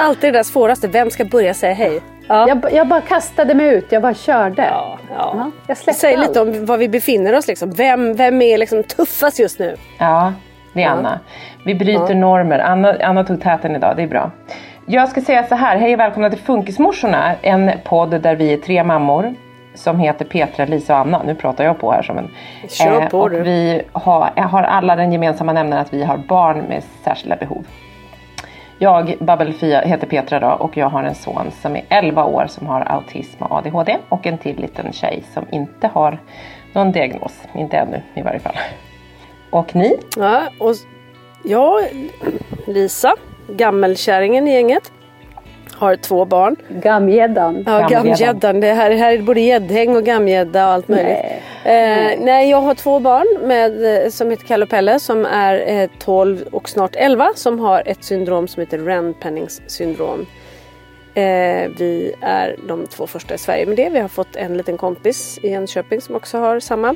Alltid det där svåraste, vem ska börja säga hej? Ja. Jag, jag bara kastade mig ut, jag bara körde. Ja, ja. Ja, jag släppte Säg allt. lite om var vi befinner oss. Liksom. Vem, vem är liksom tuffast just nu? Ja, det är Anna. Vi bryter normer. Anna, Anna tog täten idag, det är bra. Jag ska säga så här, hej och välkomna till Funkismorsorna, en podd där vi är tre mammor som heter Petra, Lisa och Anna. Nu pratar jag på här som en... Eh, Kör på, och du. vi har, har alla den gemensamma nämnaren att vi har barn med särskilda behov. Jag, Babbel-Fia, heter Petra då och jag har en son som är 11 år som har autism och ADHD och en till liten tjej som inte har någon diagnos, inte ännu i varje fall. Och ni? Ja, och jag, Lisa, gammelkärringen i gänget, har två barn. Gamgäddan. Ja, Gamgäddan. Det här, här är både gäddhäng och gamgädda och allt möjligt. Nej. Eh, nej, jag har två barn med, eh, som heter Kalle och Pelle som är eh, 12 och snart 11 som har ett syndrom som heter Rand-Pennings syndrom. Eh, vi är de två första i Sverige med det. Vi har fått en liten kompis i Enköping som också har samma.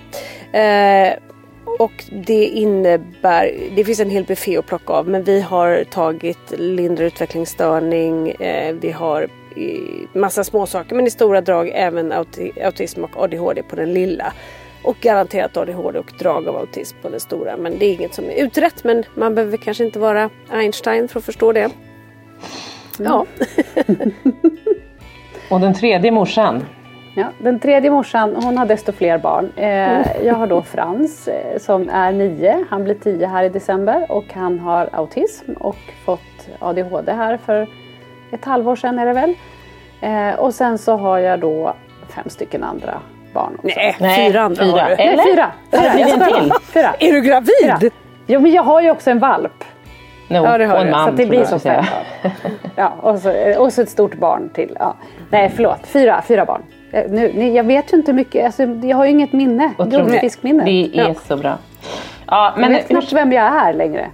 Eh, och det innebär, det finns en hel buffé att plocka av men vi har tagit lindrig utvecklingsstörning, eh, vi har i massa små saker men i stora drag även auti- autism och ADHD på den lilla. Och garanterat ADHD och drag av autism på den stora. Men det är inget som är utrett men man behöver kanske inte vara Einstein för att förstå det. Ja, Och den tredje morsan. Ja, den tredje morsan hon har desto fler barn. Eh, jag har då Frans eh, som är nio. Han blir tio här i december och han har autism och fått ADHD här för ett halvår sedan är det väl. Eh, och sen så har jag då fem stycken andra barn också. nej, Nej, fyra andra fyra. har du. Nej, Eller? fyra! Det fyra. blivit Jag en skojar. till? Fyra. Är du gravid? fyra. Jo men jag har ju också en valp. No, Ja, det har och en man. så att det blir ska säga. fem. Ja, och så, och så ett stort barn till. Ja. Nej förlåt, fyra, fyra barn. Eh, Nu, ni, jag vet ju inte mycket, alltså, jag har ju inget minne. Otroligt. Guldfiskminne. Det är Ja. så bra. Ja, Jag men vet knappt vem jag är längre.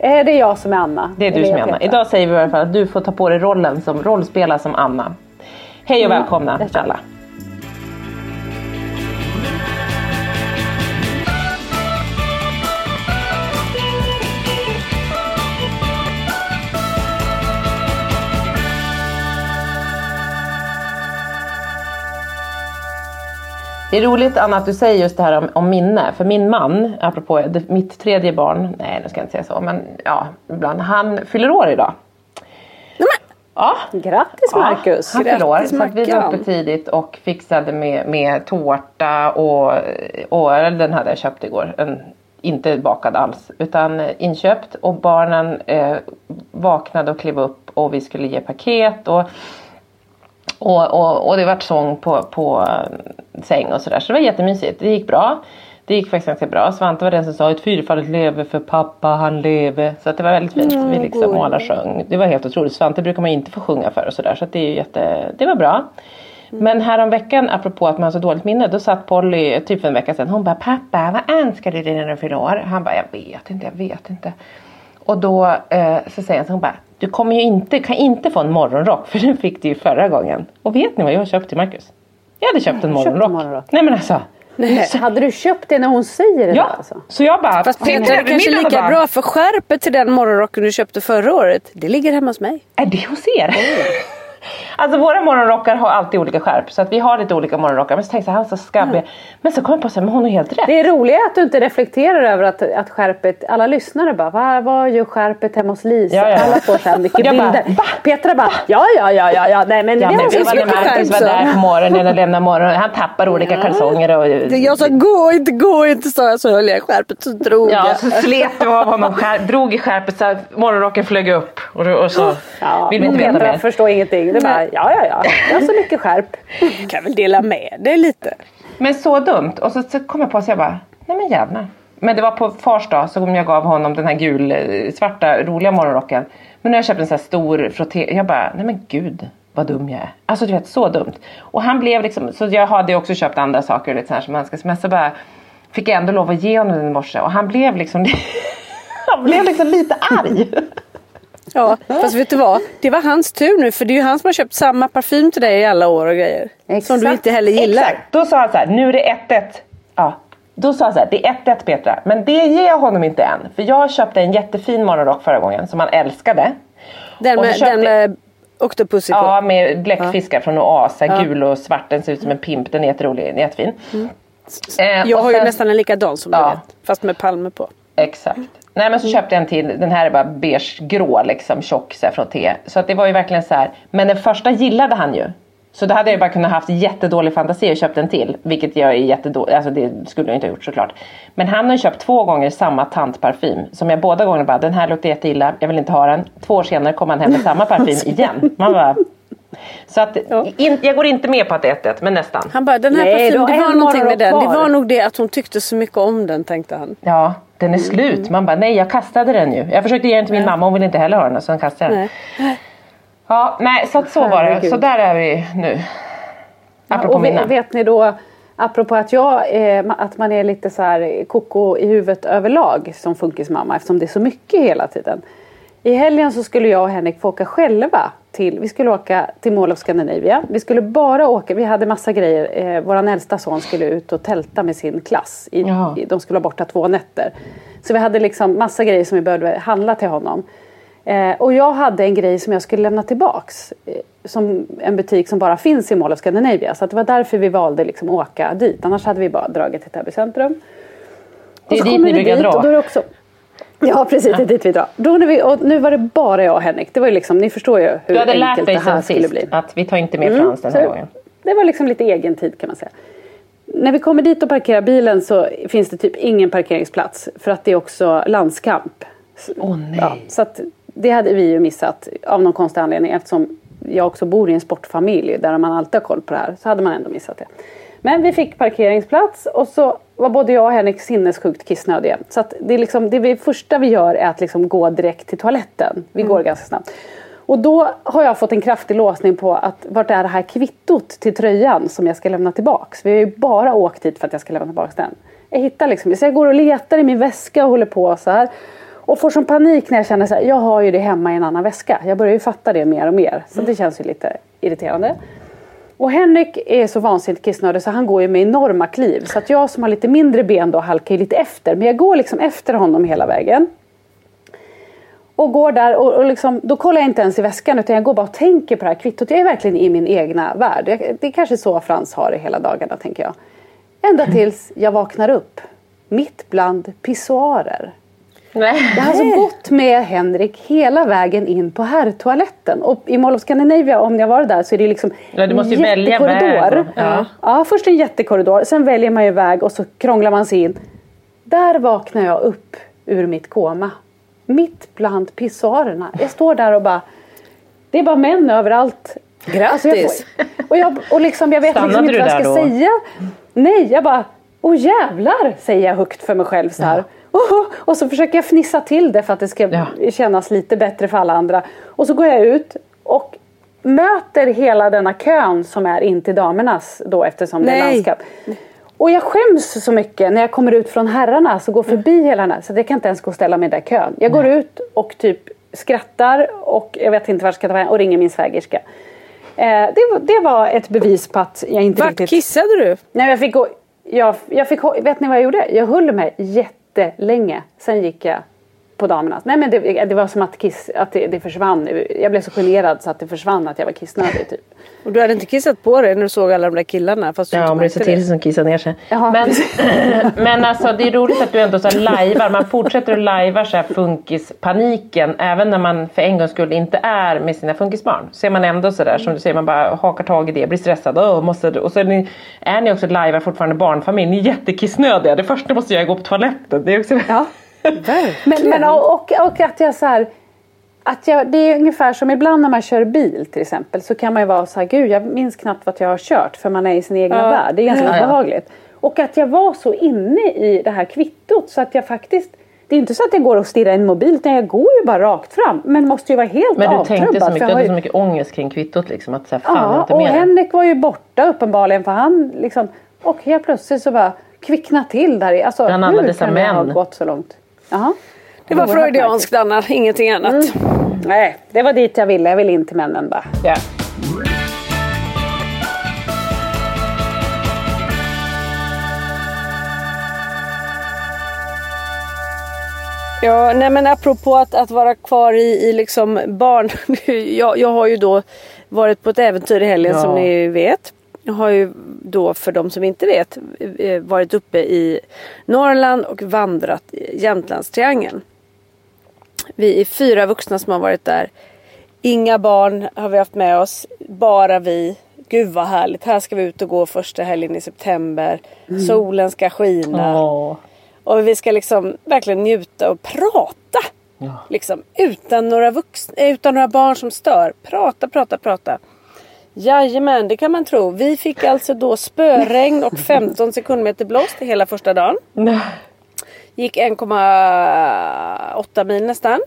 Är det jag som är Anna? det är du som är jag Anna. Idag säger vi i alla fall att du får ta på dig rollen som rollspelare som Anna. Hej och Ja, välkomna vi. alla. Det är roligt Anna att du säger just det här om, om minne. För min man, apropå det, mitt tredje barn, nej nu ska jag inte säga så, men ja, ibland, han fyller år idag. Ja, Grattis Marcus! han fyller år. Så vi var uppe tidigt och fixade med, med tårta och, och den hade jag köpt igår. En, inte bakad alls utan eh, inköpt och barnen eh, vaknade och klev upp och vi skulle ge paket och Och, och, och det vart sång på, på eh, säng och sådär. Så det var jättemysigt. Det gick bra. Det gick faktiskt ganska bra. Svante var den som sa ett fyrfaldigt leve för pappa, han leve. Så att det var väldigt fint. Mm, vi liksom och alla sjöng. Det var helt otroligt. Svante brukar man inte få sjunga för och sådär. Så att det är jätte, det var bra. Men häromveckan, apropå att man har så dåligt minne, då satt Polly typ för en vecka sedan. Hon bara, pappa vad önskar du dig när du fyller år? Han bara, jag vet inte, jag vet inte. Och då eh, så säger han så hon bara, du kommer ju inte, kan inte få en morgonrock för den fick du ju förra gången. Och vet ni vad jag köpte till Marcus? Jag hade köpt en morgonrock. morgonrock. Nej men alltså. Hade du köpt det när hon säger det Ja, där alltså? så jag bara, Fast Petra, det kanske är lika bara, bra för skärpet till den morgonrocken du köpte förra året. Det ligger hemma hos mig. Är det hos er? Alltså våra morgonrockar har alltid olika skärp så att vi har lite olika morgonrockar. Men så tänkte jag han är så skabbig. Men så kom jag på att hon har helt rätt. Det är roligt att du inte reflekterar över att, att skärpet, alla lyssnare bara, vad, vad gör skärpet hemma hos Lisa? Ja, ja. Alla får så här mycket bara, bilder. va? Petra bara, ja ja ja ja, ja. nej men Ja, har vi var när mycket Marcus var där så. på morgonen och lämnade morgonen. Han tappar olika kalsonger och... Jag sa gå inte, gå inte sa jag så höll jag skärpet så drog Ja, jag. så slet du av honom, skär, drog i skärpet så att morgonrocken flög upp. Och, och så Ja, vill vi inte veta mer. förstår ingenting. Det bara, ja ja ja, jag har så mycket skärp. kan väl dela med dig lite. Men så dumt. Och så, så kom jag på att jag bara, nej men jävlar. Men det var på fars dag som jag gav honom den här gul, eh, svarta, roliga morgonrocken. Men när jag köpte en sån här stor frotté, jag bara, nej men gud vad dum jag är. Alltså du vet, så dumt. Och han blev liksom, så jag hade också köpt andra saker lite så här som han ska men så bara fick jag ändå lov att ge honom den i morse och han blev liksom, han blev liksom lite arg. Ja, fast vet du vad? Det var hans tur nu för det är ju han som har köpt samma parfym till dig i alla år och grejer. Som Exakt. du inte heller gillar. Exakt. Då sa han så här, nu är det 1-1. Ja. Då sa han så här, det är 1-1 Petra. Men det ger jag honom inte än. För jag köpte en jättefin morgonrock förra gången som han älskade. Den med, köpte- den med Octopussy på. Ja, med bläckfiskar från Oasa. Gul och svart. Den ser ut som en pimp. Den är jätterolig. Den är jättefin. Eh, Jag har ju sen- nästan en likadan som Ja. du vet. Fast med palmer på. Exakt. Nej men så köpte jag en till. Den här är bara beige grå liksom. Tjock så här, från te. Så att det var ju verkligen så här. Men den första gillade han ju. Så då hade jag bara kunnat haft jättedålig fantasi och köpt en till. Vilket jag är jättedålig. Alltså det skulle jag inte ha gjort såklart. Men han har ju köpt två gånger samma tantparfym. Som jag båda gångerna bara, den här luktar jätteilla. Jag vill inte ha den. Två år senare kom han hem med samma parfym igen. Man bara, så att, in, jag går inte med på att det är 1-1, men nästan. Han bara, den här Nej, parfymen, det var någonting med den. Det var nog det att hon tyckte så mycket om den tänkte han. Ja, den är slut. Man bara, nej jag kastade den ju. Jag försökte ge den till min mamma, hon ville inte heller ha den så den kastade jag den. Nej. Ja, nej så att så var det. Så där är vi nu. Apropå och minne. vet, ni då, apropå att, jag, eh, att man är lite så här koko i huvudet överlag som funkismamma eftersom det är så mycket hela tiden. I helgen så skulle jag och Henrik få åka själva till, vi skulle åka till Mall of Scandinavia. Vi skulle bara åka, vi hade massa grejer. Eh, våran äldsta son skulle ut och tälta med sin klass. I, i, de skulle vara borta två nätter. Så vi hade liksom massa grejer som vi behövde handla till honom. Eh, och jag hade en grej som jag skulle lämna tillbaks. Eh, som en butik som bara finns i Mall of Scandinavia. Så det var därför vi valde liksom att åka dit. Annars hade vi bara dragit till Täby centrum. Det är dit ni brukar dit dra. Och då är också... Ja precis, det är dit vi drar. Då när vi, och nu var det bara jag och Henrik. Det var ju liksom, ni förstår ju hur Du hade lärt enkelt dig det här sen skulle sist bli. att vi tar inte med Mm, Frans den här gången. Det var liksom lite egen tid kan man säga. När vi kommer dit och parkerar bilen så finns det typ ingen parkeringsplats. För att det är också landskamp. Åh nej. Ja, så att det hade vi ju missat av någon konstig anledning eftersom jag också bor i en sportfamilj där man alltid har koll på det här. Så hade man ändå missat det. Men vi fick parkeringsplats och så var både jag och Henrik sinnessjukt kissnödiga. Så det, är liksom, det första vi gör är att liksom gå direkt till toaletten. Vi går ganska snabbt. Och då har jag fått en kraftig låsning på att vart är det här kvittot till tröjan som jag ska lämna tillbaks? Vi har ju bara åkt dit för att jag ska lämna tillbaks den. Jag hittar liksom så jag går och letar i min väska och håller på så här. Och får som panik när jag känner så här, jag har ju det hemma i en annan väska. Jag börjar ju fatta det mer och mer. Så det känns ju lite irriterande. Och Henrik är så vansinnigt kissnödig så han går ju med enorma kliv. Så att jag som har lite mindre ben då halkar ju lite efter. Men jag går liksom efter honom hela vägen. Och går där och, och liksom, då kollar jag inte ens i väskan utan jag går bara och tänker på det här kvittot. Jag är verkligen i min egna värld. Jag, det är kanske så Frans har det hela dagarna tänker jag. Ända tills jag vaknar upp. Mitt bland pissoarer. Nej. Jag har alltså gått med Henrik hela vägen in på herrtoaletten. Och i Mall of Scandinavia, om ni har varit där, så är det liksom Ja, du måste jättekorridor. ja. ja, först en jättekorridor, sen väljer man ju väg och så krånglar man sig in. Där vaknar jag upp ur mitt koma. Mitt bland pissoarerna. Jag står där och bara... Det är bara män överallt. Grattis! Alltså jag, får- och, jag, och liksom, jag vet liksom Stannade inte vad jag ska då? säga. Nej, jag bara, åh jävlar, säger jag högt för mig själv så här. Oh, och så försöker jag fnissa till det för att det ska Ja. kännas lite bättre för alla andra. Och så går jag ut och möter hela denna kön som är in till damernas då eftersom det är Nej. landskap. Och jag skäms så mycket när jag kommer ut från herrarna så går förbi hela den här så jag kan inte ens gå och ställa mig i den där kön. Jag går ut och typ skrattar och jag vet inte vart jag ska ta vägen och ringer min svägerska. Eh, det, var, det var ett bevis på att jag inte Vart riktigt... kissade du? Nej, jag fick gå... Jag, jag fick, vet ni vad jag gjorde? Jag höll mig jättelänge. Sen gick jag på damernas. Nej men det, det var som att, kiss, att det, det försvann. Jag blev så generad så att det försvann att jag var kissnödig typ. Och du hade inte kissat på dig när du såg alla de där killarna? Fast du Ja, inte om det är så till som kissar ner sig. Jaha, men, men alltså det är roligt att du ändå så lajvar, man fortsätter att lajva så här funkispaniken även när man för en gångs skull inte är med sina funkisbarn. Så är man ändå sådär som du säger, man bara hakar tag i det, blir stressad. Åh, måste, och så är ni, är ni också lajvar fortfarande barnfamilj, ni är jättekissnödiga. Det första måste jag gå på toaletten. Det är också... Ja. Men, men, och, och, att jag så här, att jag, det är ungefär som ibland när man kör bil till exempel så kan man ju vara så här, gud jag minns knappt vad jag har kört för man är i sin egna Ja. värld. Det är ganska Ja, obehagligt. Och att jag var så inne i det här kvittot så att jag faktiskt det är inte så att jag går och stirrar i en mobil utan jag går ju bara rakt fram. Men måste ju vara helt Men du tänkte så mycket, du hade ju- så mycket ångest kring kvittot liksom. Att så här, fan Ja, inte och med. Henrik var ju borta uppenbarligen för han liksom och helt plötsligt så bara kvickna till där i. Alltså Bland alla dessa män. gått så långt? Det var freudianskt Anna, ingenting annat. märkligt. Nej, det var dit jag ville. Jag ville in till männen bara. Ja. Ja, nej men apropå att, att vara kvar i, i liksom barn. jag, jag har ju då varit på ett äventyr i helgen Ja. som ni vet. Har ju då för de som inte vet eh, varit uppe i Norrland och vandrat Jämtlandstriangeln. Vi är fyra vuxna som har varit där. Inga barn har vi haft med oss. Bara vi. Gud vad härligt. Här ska vi ut och gå första helgen i september. Solen ska skina. Åh. Och vi ska liksom verkligen njuta och prata. Liksom, utan, några vuxna, utan några barn som stör. Prata, prata, prata. Jajamän, det kan man tro. Vi fick alltså då spöregn och 15 sekundmeter blåst hela första dagen. Nej. Gick 1,8 mil nästan.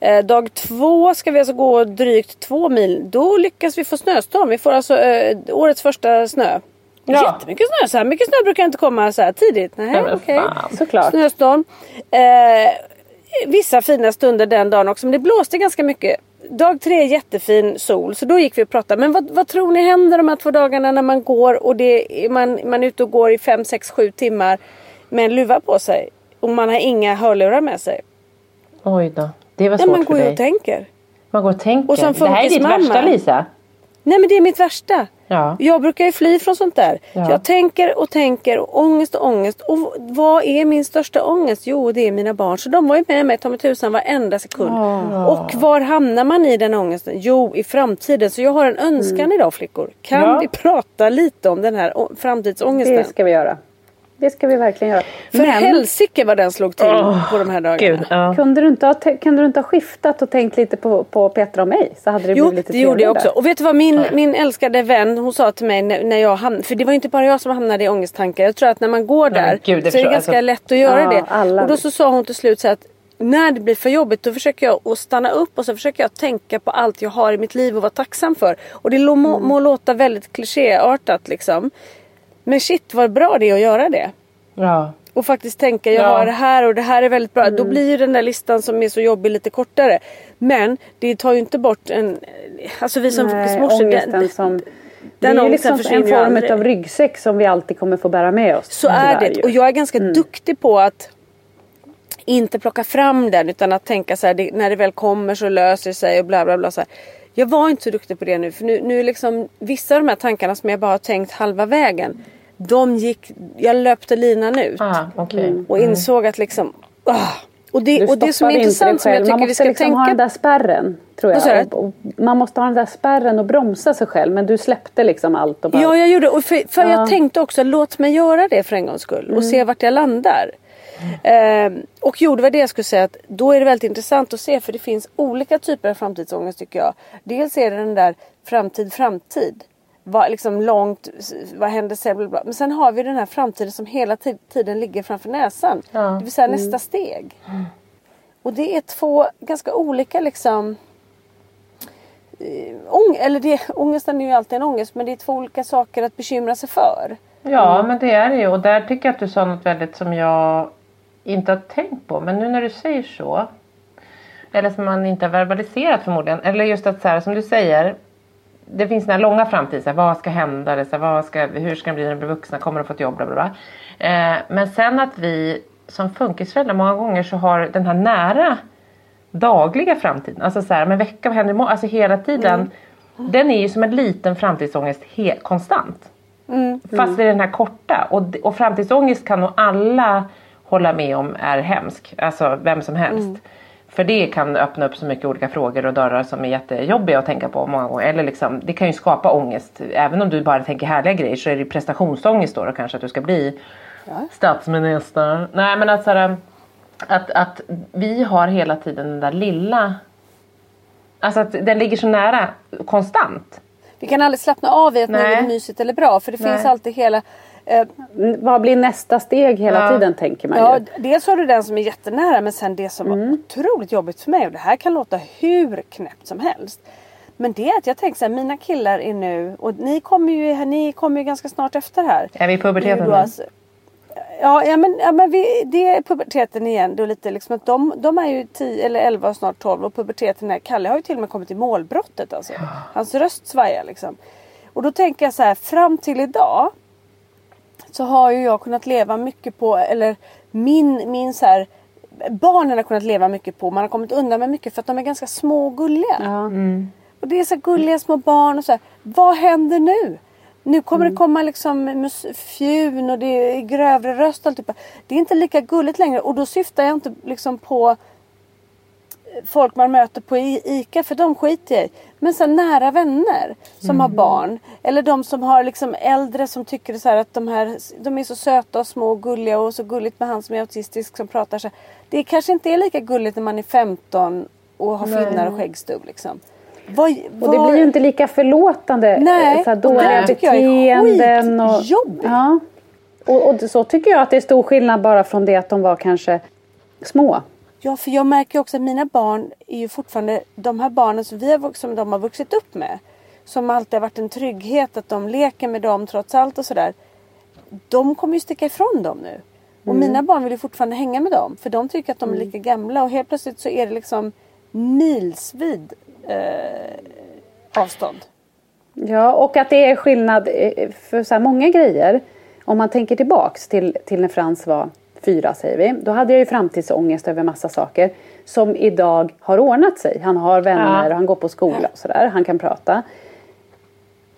Eh, dag två ska vi alltså gå drygt två mil. Då lyckas vi få snöstorm. Vi får alltså eh, årets första snö. Ja. Jättemycket snö. Så här mycket snö brukar inte komma så här tidigt. Nej, men okej. Såklart. Snöstorm. Eh, vissa fina stunder den dagen också. Men det blåste ganska mycket. Dag tre jättefin sol. Så då gick vi och pratade. Men vad, vad tror ni händer de här två dagarna när man går och det, är- man, man är ute och går i fem, sex, sju timmar med en luva på sig. Och man har inga hörlurar med sig. Oj då. Det var Nej, svårt man för går ju dig. och tänker. Man går och tänker. Och det här är ditt värsta Lisa. Nej men det är mitt värsta. Ja. Jag brukar ju fly från sånt där. Ja. Jag tänker och tänker och ångest och ångest. Och vad är min största ångest? Jo det är mina barn. Så de var ju med mig ta mig tusan varenda sekund. Och var hamnar man i den ångesten? Jo i framtiden. Så jag har en önskan idag flickor. Kan Ja. vi prata lite om den här framtidsångesten? Det ska vi göra. Det ska vi verkligen göra. För Men helsike vad den slog till Åh, på de här dagarna. Gud, ja. kunde du, inte ha, kunde du inte ha skiftat och tänkt lite på, på Petra och mig? Så hade det Jo, blivit lite det gjorde jag också. Och vet du vad min, min älskade vän hon sa till mig när, när jag hamnade, för det var inte bara jag som hamnade i ångesttankar. Jag tror att när man går Nej, där men gud, så är det ganska alltså- lätt att göra Ja, det. alla Och då så sa hon till slut så att när det blir för jobbigt då försöker jag att stanna upp och så försöker jag tänka på allt jag har i mitt liv och vara tacksam för. Och det må, må, må låta väldigt klichéartat liksom. Men shit vad bra det är att göra det. Ja. Och faktiskt tänka jag Ja. har det här och det här är väldigt bra. Mm. Då blir ju den där listan som är så jobbig lite kortare. Men det tar ju inte bort en... Alltså vi som fokusmorsor. Den, som... Det är ju liksom en form av ryggsäck som vi alltid kommer få bära med oss. Så är det. ju. Och jag är ganska Mm. duktig på att inte plocka fram den utan att tänka så här, det, när det väl kommer så löser det sig och bla bla bla. Så här. Jag var inte så duktig på det nu för nu, nu liksom vissa av de här tankarna som jag bara har tänkt halva vägen. De gick, jag löpte linan ut Aha, okej. och insåg att liksom ah. och, det, och det som är intressant som jag tycker Man vi måste ska liksom ha den tänka där spärren. Tror Vad jag. Och, och man måste ha den där spärren och bromsa sig själv. Men du släppte liksom allt och bara... Ja, jag gjorde och för, för Ja. Mm. jag tänkte också låt mig göra det för en gångs skull och se vart jag landar. Eh, och jo, det var det jag skulle säga att då är det väldigt intressant att se för det finns olika typer av framtidsångest tycker jag. Dels är det den där framtid, framtid. Vad, liksom långt, vad händer sen? Bla bla. Men sen har vi den här framtiden som hela tiden ligger framför näsan. Ja. Det vill säga nästa steg. Och det är två ganska olika liksom eh, ång- eller det, ångesten är ju alltid en ångest men det är två olika saker att bekymra sig för. Ja men det är det ju och där tycker jag att du sa något väldigt som jag inte har tänkt på men nu när du säger så. Eller som man inte har verbaliserat förmodligen. Eller just att så här, som du säger. Det finns den här långa framtiden. Vad ska hända? Det, så vad ska, hur ska de bli när de blir vuxna? Kommer de få ett jobb? Bla, bla, bla. Eh, men sen att vi som funkisföräldrar många gånger så har den här nära dagliga framtiden. Alltså så här, men vecka, vad händer imorgon? Alltså hela tiden. Den är ju som en liten framtidsångest he- konstant. Fast det är den här korta. Och, och framtidsångest kan nog alla hålla med om är hemsk. Alltså vem som helst. För det kan öppna upp så mycket olika frågor och dörrar som är jättejobbiga att tänka på många gånger. Eller liksom, det kan ju skapa ångest. Även om du bara tänker härliga grejer så är det prestationsångest då, då kanske att du ska bli statsminister. Nej men att, så här, att, att vi har hela tiden den där lilla Alltså att den ligger så nära konstant. Vi kan aldrig slappna av i att Nej. är det mysigt eller bra för det finns Nej. alltid hela eh, Vad blir nästa steg hela Ja. tiden tänker man Ja, ju. dels har du den som är jättenära men sen det som Mm. var otroligt jobbigt för mig och det här kan låta hur knäppt som helst. Men det är att jag tänker så här, mina killar är nu och ni kommer ju, ni kommer ju ganska snart efter här. Är vi i puberteten Nu alltså- Ja, ja men, ja, men vi, det är puberteten igen. Då lite liksom att de, de är ju 10 eller 11 och snart 12 och puberteten är, Kalle har ju till och med kommit till målbrottet alltså. Hans röst svajar liksom. Och då tänker jag så här, fram till idag så har ju jag kunnat leva mycket på, eller min, min så här, barnen har kunnat leva mycket på, man har kommit undan med mycket för att de är ganska små och gulliga. Ja. Och det är så gulliga små barn och så här. Vad händer nu? Nu kommer det komma liksom fjun och det är grövre röst och allt typ. Det är inte lika gulligt längre och då syftar jag inte liksom på folk man möter på ICA för de skiter jag i. Men här nära vänner som har barn. Eller de som har liksom äldre som tycker så att de här de är så söta och små och gulliga och så gulligt med han som är autistisk som pratar så här. Det kanske inte är lika gulligt när man är 15 och har finnar och skäggstubb liksom. Vad, Och det blir ju inte lika förlåtande. Nej, så här dåliga beteenden. Och, ja. och, och så tycker jag att det är stor skillnad bara från det att de var kanske små. Ja, för jag märker också att mina barn är ju fortfarande de här barnen som, vi har, som de har vuxit upp med. Som alltid har varit en trygghet att de leker med dem trots allt och sådär. De kommer ju sticka ifrån dem nu. Och mina barn vill ju fortfarande hänga med dem. För de tycker att de är lika gamla och helt plötsligt så är det liksom milsvid eh, avstånd. Ja, och att det är skillnad eh, för så här många grejer. Om man tänker tillbaks till, till när Frans var fyra säger vi. Då hade jag ju framtidsångest över massa saker. Som idag har ordnat sig. Han har vänner Ja. och han går på skola och sådär. Han kan prata.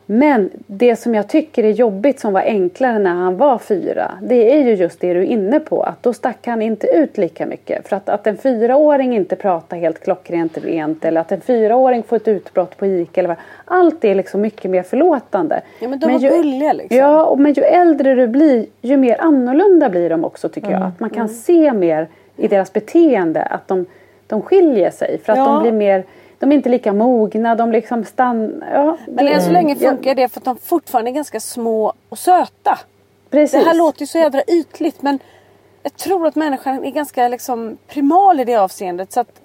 Men det som jag tycker är jobbigt som var enklare när han var fyra. Det är ju just det du är inne på. Att då stack han inte ut lika mycket. För att, att en fyraåring inte pratar helt klockrent rent. Eller att en fyraåring får ett utbrott på ICA. Eller vad, allt är liksom mycket mer förlåtande. Ja, men de var gulliga, liksom. Ja, och, men ju äldre du blir. Ju mer annorlunda blir de också tycker Mm. jag. Att man kan se mer i deras beteende. Att de, de skiljer sig. För att Ja. de blir mer. De är inte lika mogna. De liksom stannar. Ja, Men än så länge ja, funkar det för att de fortfarande är ganska små och söta. Precis. Det här låter ju så jädra ytligt men jag tror att människan är ganska liksom primal i det avseendet. Så att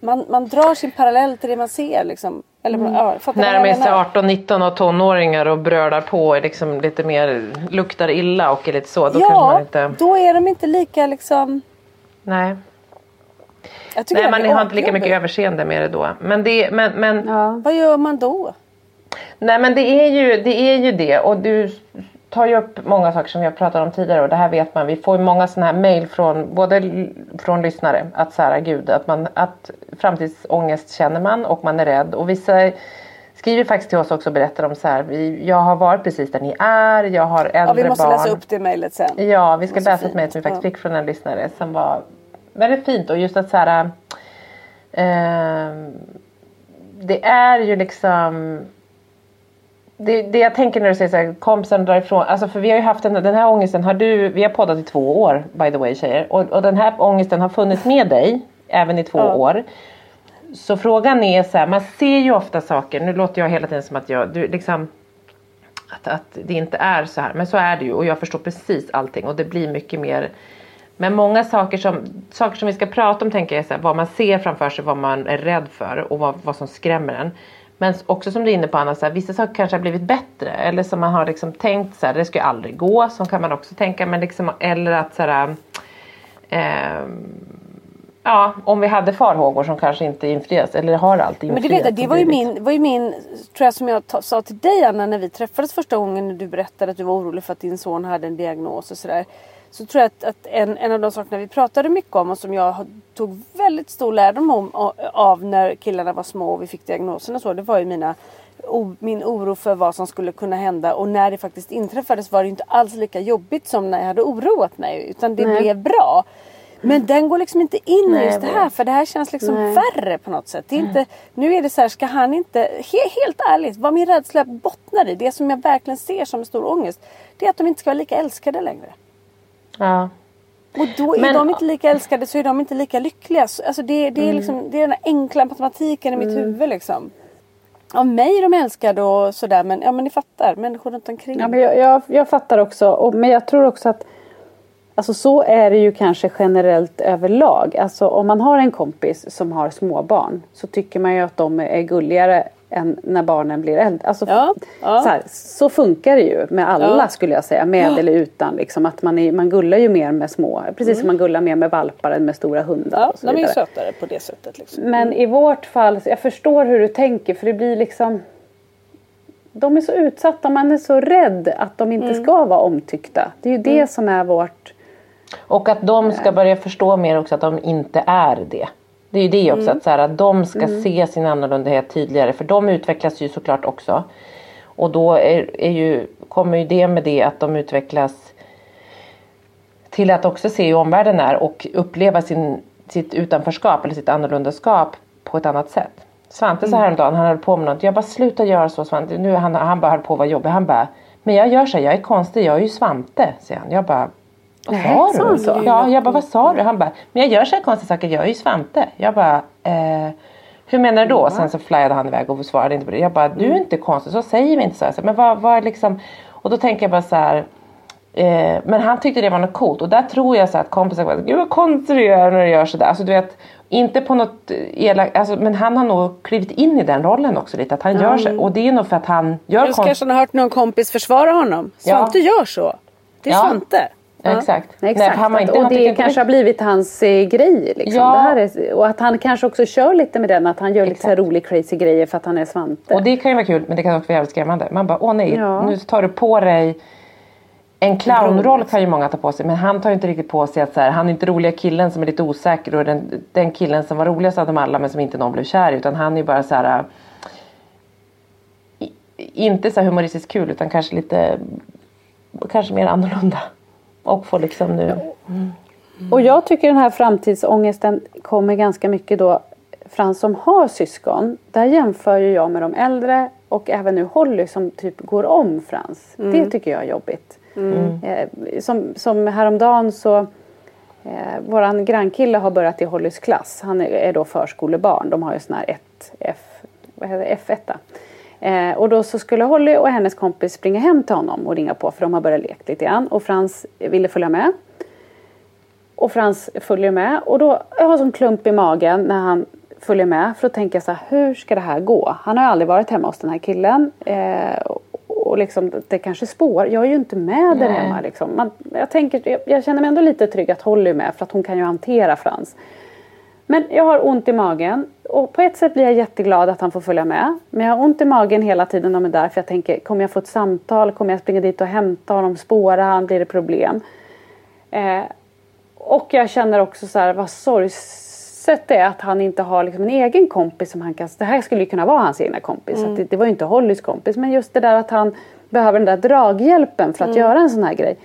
man, man drar sin parallell till det man ser. Liksom. Eller, ja, fattar vad När de är menar? så 18-19 och tonåringar och brölar på och liksom lite mer luktar illa och är lite så. Då kanske man Ja, inte... då är de inte lika liksom... Nej. Nej, man har inte lika mycket överseende med det då. Men det, men, men, Ja. Vad gör man då? nej, men det, är ju, det är ju det. Och du tar ju upp många saker som vi har pratat om tidigare. Och det här vet man. Vi får ju många sådana här mail från både från lyssnare. Att så här, gud, att, man, att framtidsångest känner man och man är rädd. Och vissa skriver faktiskt till oss också och berättar om så här. Vi, jag har varit precis där ni är. Jag har äldre Ja, vi måste barn. läsa upp det mejlet sen. Ja, vi ska läsa ett mejl som vi faktiskt Ja. fick från en lyssnare som var väldigt fint och just att så här. ehm, det är ju liksom det, det jag tänker när du säger så här, kompisen drar ifrån. Alltså för vi har ju haft den, den här ångesten. Har du, vi har poddat i två år by the way tjejer. Och, och den här ångesten har funnits med dig även i två Ja. år. Så frågan är så här, man ser ju ofta saker. Nu låter jag hela tiden som att jag, du liksom. Att, att det inte är så här. Men så är det ju och jag förstår precis allting och det blir mycket mer. Men många saker som, saker som vi ska prata om tänker jag är så här, vad man ser framför sig, vad man är rädd för och vad, vad som skrämmer en. Men också som du är inne på Anna, så här, vissa saker kanske har blivit bättre. Eller som man har liksom tänkt så här, det ska ju aldrig gå. Så kan man också tänka. Men liksom, eller att så här, ehm, ja, om vi hade farhågor som kanske inte infrias. Eller har alltid Men infriats. du vet, det var ju, min, var ju min, tror jag som jag ta, sa till dig Anna när vi träffades första gången när du berättade att du var orolig för att din son hade en diagnos och sådär. Så tror jag att, att en, en av de sakerna vi pratade mycket om och som jag tog väldigt stor lärdom om, av när killarna var små och vi fick diagnosen och så. Det var ju mina, o, min oro för vad som skulle kunna hända och när det faktiskt inträffades var det inte alls lika jobbigt som när jag hade oroat mig. Utan det Nej. blev bra. Men den går liksom inte in i just det här för det här känns liksom Nej. värre på något sätt. Det är inte, nu är det så här, ska han inte, he, helt ärligt, vad min rädsla bottnar i, det som jag verkligen ser som en stor ångest, det är att de inte ska vara lika älskade längre. Ja. Och då är Men- de inte lika älskade så är de inte lika lyckliga. Så, Alltså det, det, är liksom, det är den enkla matematiken i mitt huvud liksom. Av mig är de älskade och sådär men, ja, men ni fattar, människor runt omkring. Ja, men jag, jag, jag fattar också. Och, men jag tror också att Alltså så är det ju kanske generellt överlag. Alltså om man har en kompis som har småbarn så tycker man ju att de är gulligare än när barnen blir äldre. Alltså, Ja, ja. Så, här, så funkar det ju med alla Ja. skulle jag säga. Med eller utan. Liksom, att man, är, man gullar ju mer med små. Precis som man gullar mer med valpar än med stora hundar. ja, och så de är ju sötare på det sättet. Liksom. Men i vårt fall, jag förstår hur du tänker för det blir liksom De är så utsatta, man är så rädd att de inte ska vara omtyckta. Det är ju det som är vårt Och att de ska börja förstå mer också att de inte är det. Det är ju det också, att, så här, att de ska se sin annorlundahet tydligare. För de utvecklas ju såklart också. Och då är, är ju, kommer ju det med det att de utvecklas till att också se hur omvärlden är och uppleva sin, sitt utanförskap eller sitt annorlundaskap på ett annat sätt. Svante så häromdagen, han höll på med något. Jag bara sluta göra så Svante. Nu, han, han bara höll på att vara jobbig. Han bara, men jag gör så här, jag är konstig, jag är ju Svante. Säger han. Jag bara, vad sa sa han du? så? Ja, jag bara, vad sa du? Han bara, men jag gör så här konstiga saker, jag är ju Svante. Jag bara, eh, hur menar du då? Sen så flyade han iväg och svarade inte på det. Jag bara, du är inte konstig, så säger vi inte så. här. Men vad, vad liksom, och då tänker jag bara så här. Eh, men han tyckte det var något coolt och där tror jag så att kompisar bara, gud vad konstig du är när du gör sådär. Alltså du vet, inte på något elakt, alltså, men han har nog klivit in i den rollen också lite. Att han gör så. Och det är nog för att han gör Du kanske har hört någon kompis försvara honom. Ja. Svante gör så. Det är Ja. Svante. Ja. Exakt. Exakt. Nej, han var inte, och det kanske har blivit hans eh, grej. Liksom. Ja. Det här är, och att han kanske också kör lite med den. Att han gör lite så Exakt. rolig crazy grejer för att han är Svante. Och det kan ju vara kul men det kan också vara jävligt skrämmande. Man bara åh nej Ja. nu tar du på dig en clownroll kan ju många ta på sig men han tar ju inte riktigt på sig att så här, han är inte roliga killen som är lite osäker och den, den killen som var roligast av dem alla men som inte någon blev kär i utan han är ju bara så här inte så humoristiskt kul utan kanske lite kanske mer annorlunda. Och får liksom nu Och jag tycker den här framtidsångesten kommer ganska mycket då från som har syskon. Där jämför ju jag med de äldre och även nu Holly som typ går om Frans. Det tycker jag är jobbigt. Eh, som, som häromdagen så eh, våran grannkille har börjat i Hollys klass. Han är, är då förskolebarn. De har ju sån här 1 F, vad heter det, F1. Eh, och då så skulle Holly och hennes kompis springa hem till honom och ringa på för de har börjat leka lite grann. Och Frans ville följa med. Och Frans följer med och då jag har sån klump i magen när han följer med för att tänka så här, hur ska det här gå? Han har ju aldrig varit hemma hos den här killen. Eh, och liksom, det kanske spår. Jag är ju inte med där Nej. hemma. Liksom. Man, jag, tänker, jag, jag känner mig ändå lite trygg att Holly är med för att hon kan ju hantera Frans. Men jag har ont i magen och på ett sätt blir jag jätteglad att han får följa med. Men jag har ont i magen hela tiden när de är där för jag tänker, kommer jag få ett samtal? Kommer jag springa dit och hämta honom? Spåra han? Blir det problem? Eh, och jag känner också så här vad sorgset det är att han inte har liksom en egen kompis som han kan... Det här skulle ju kunna vara hans egna kompis. Att det, det var ju inte Hollys kompis. Men just det där att han behöver den där draghjälpen för att göra en sån här grej.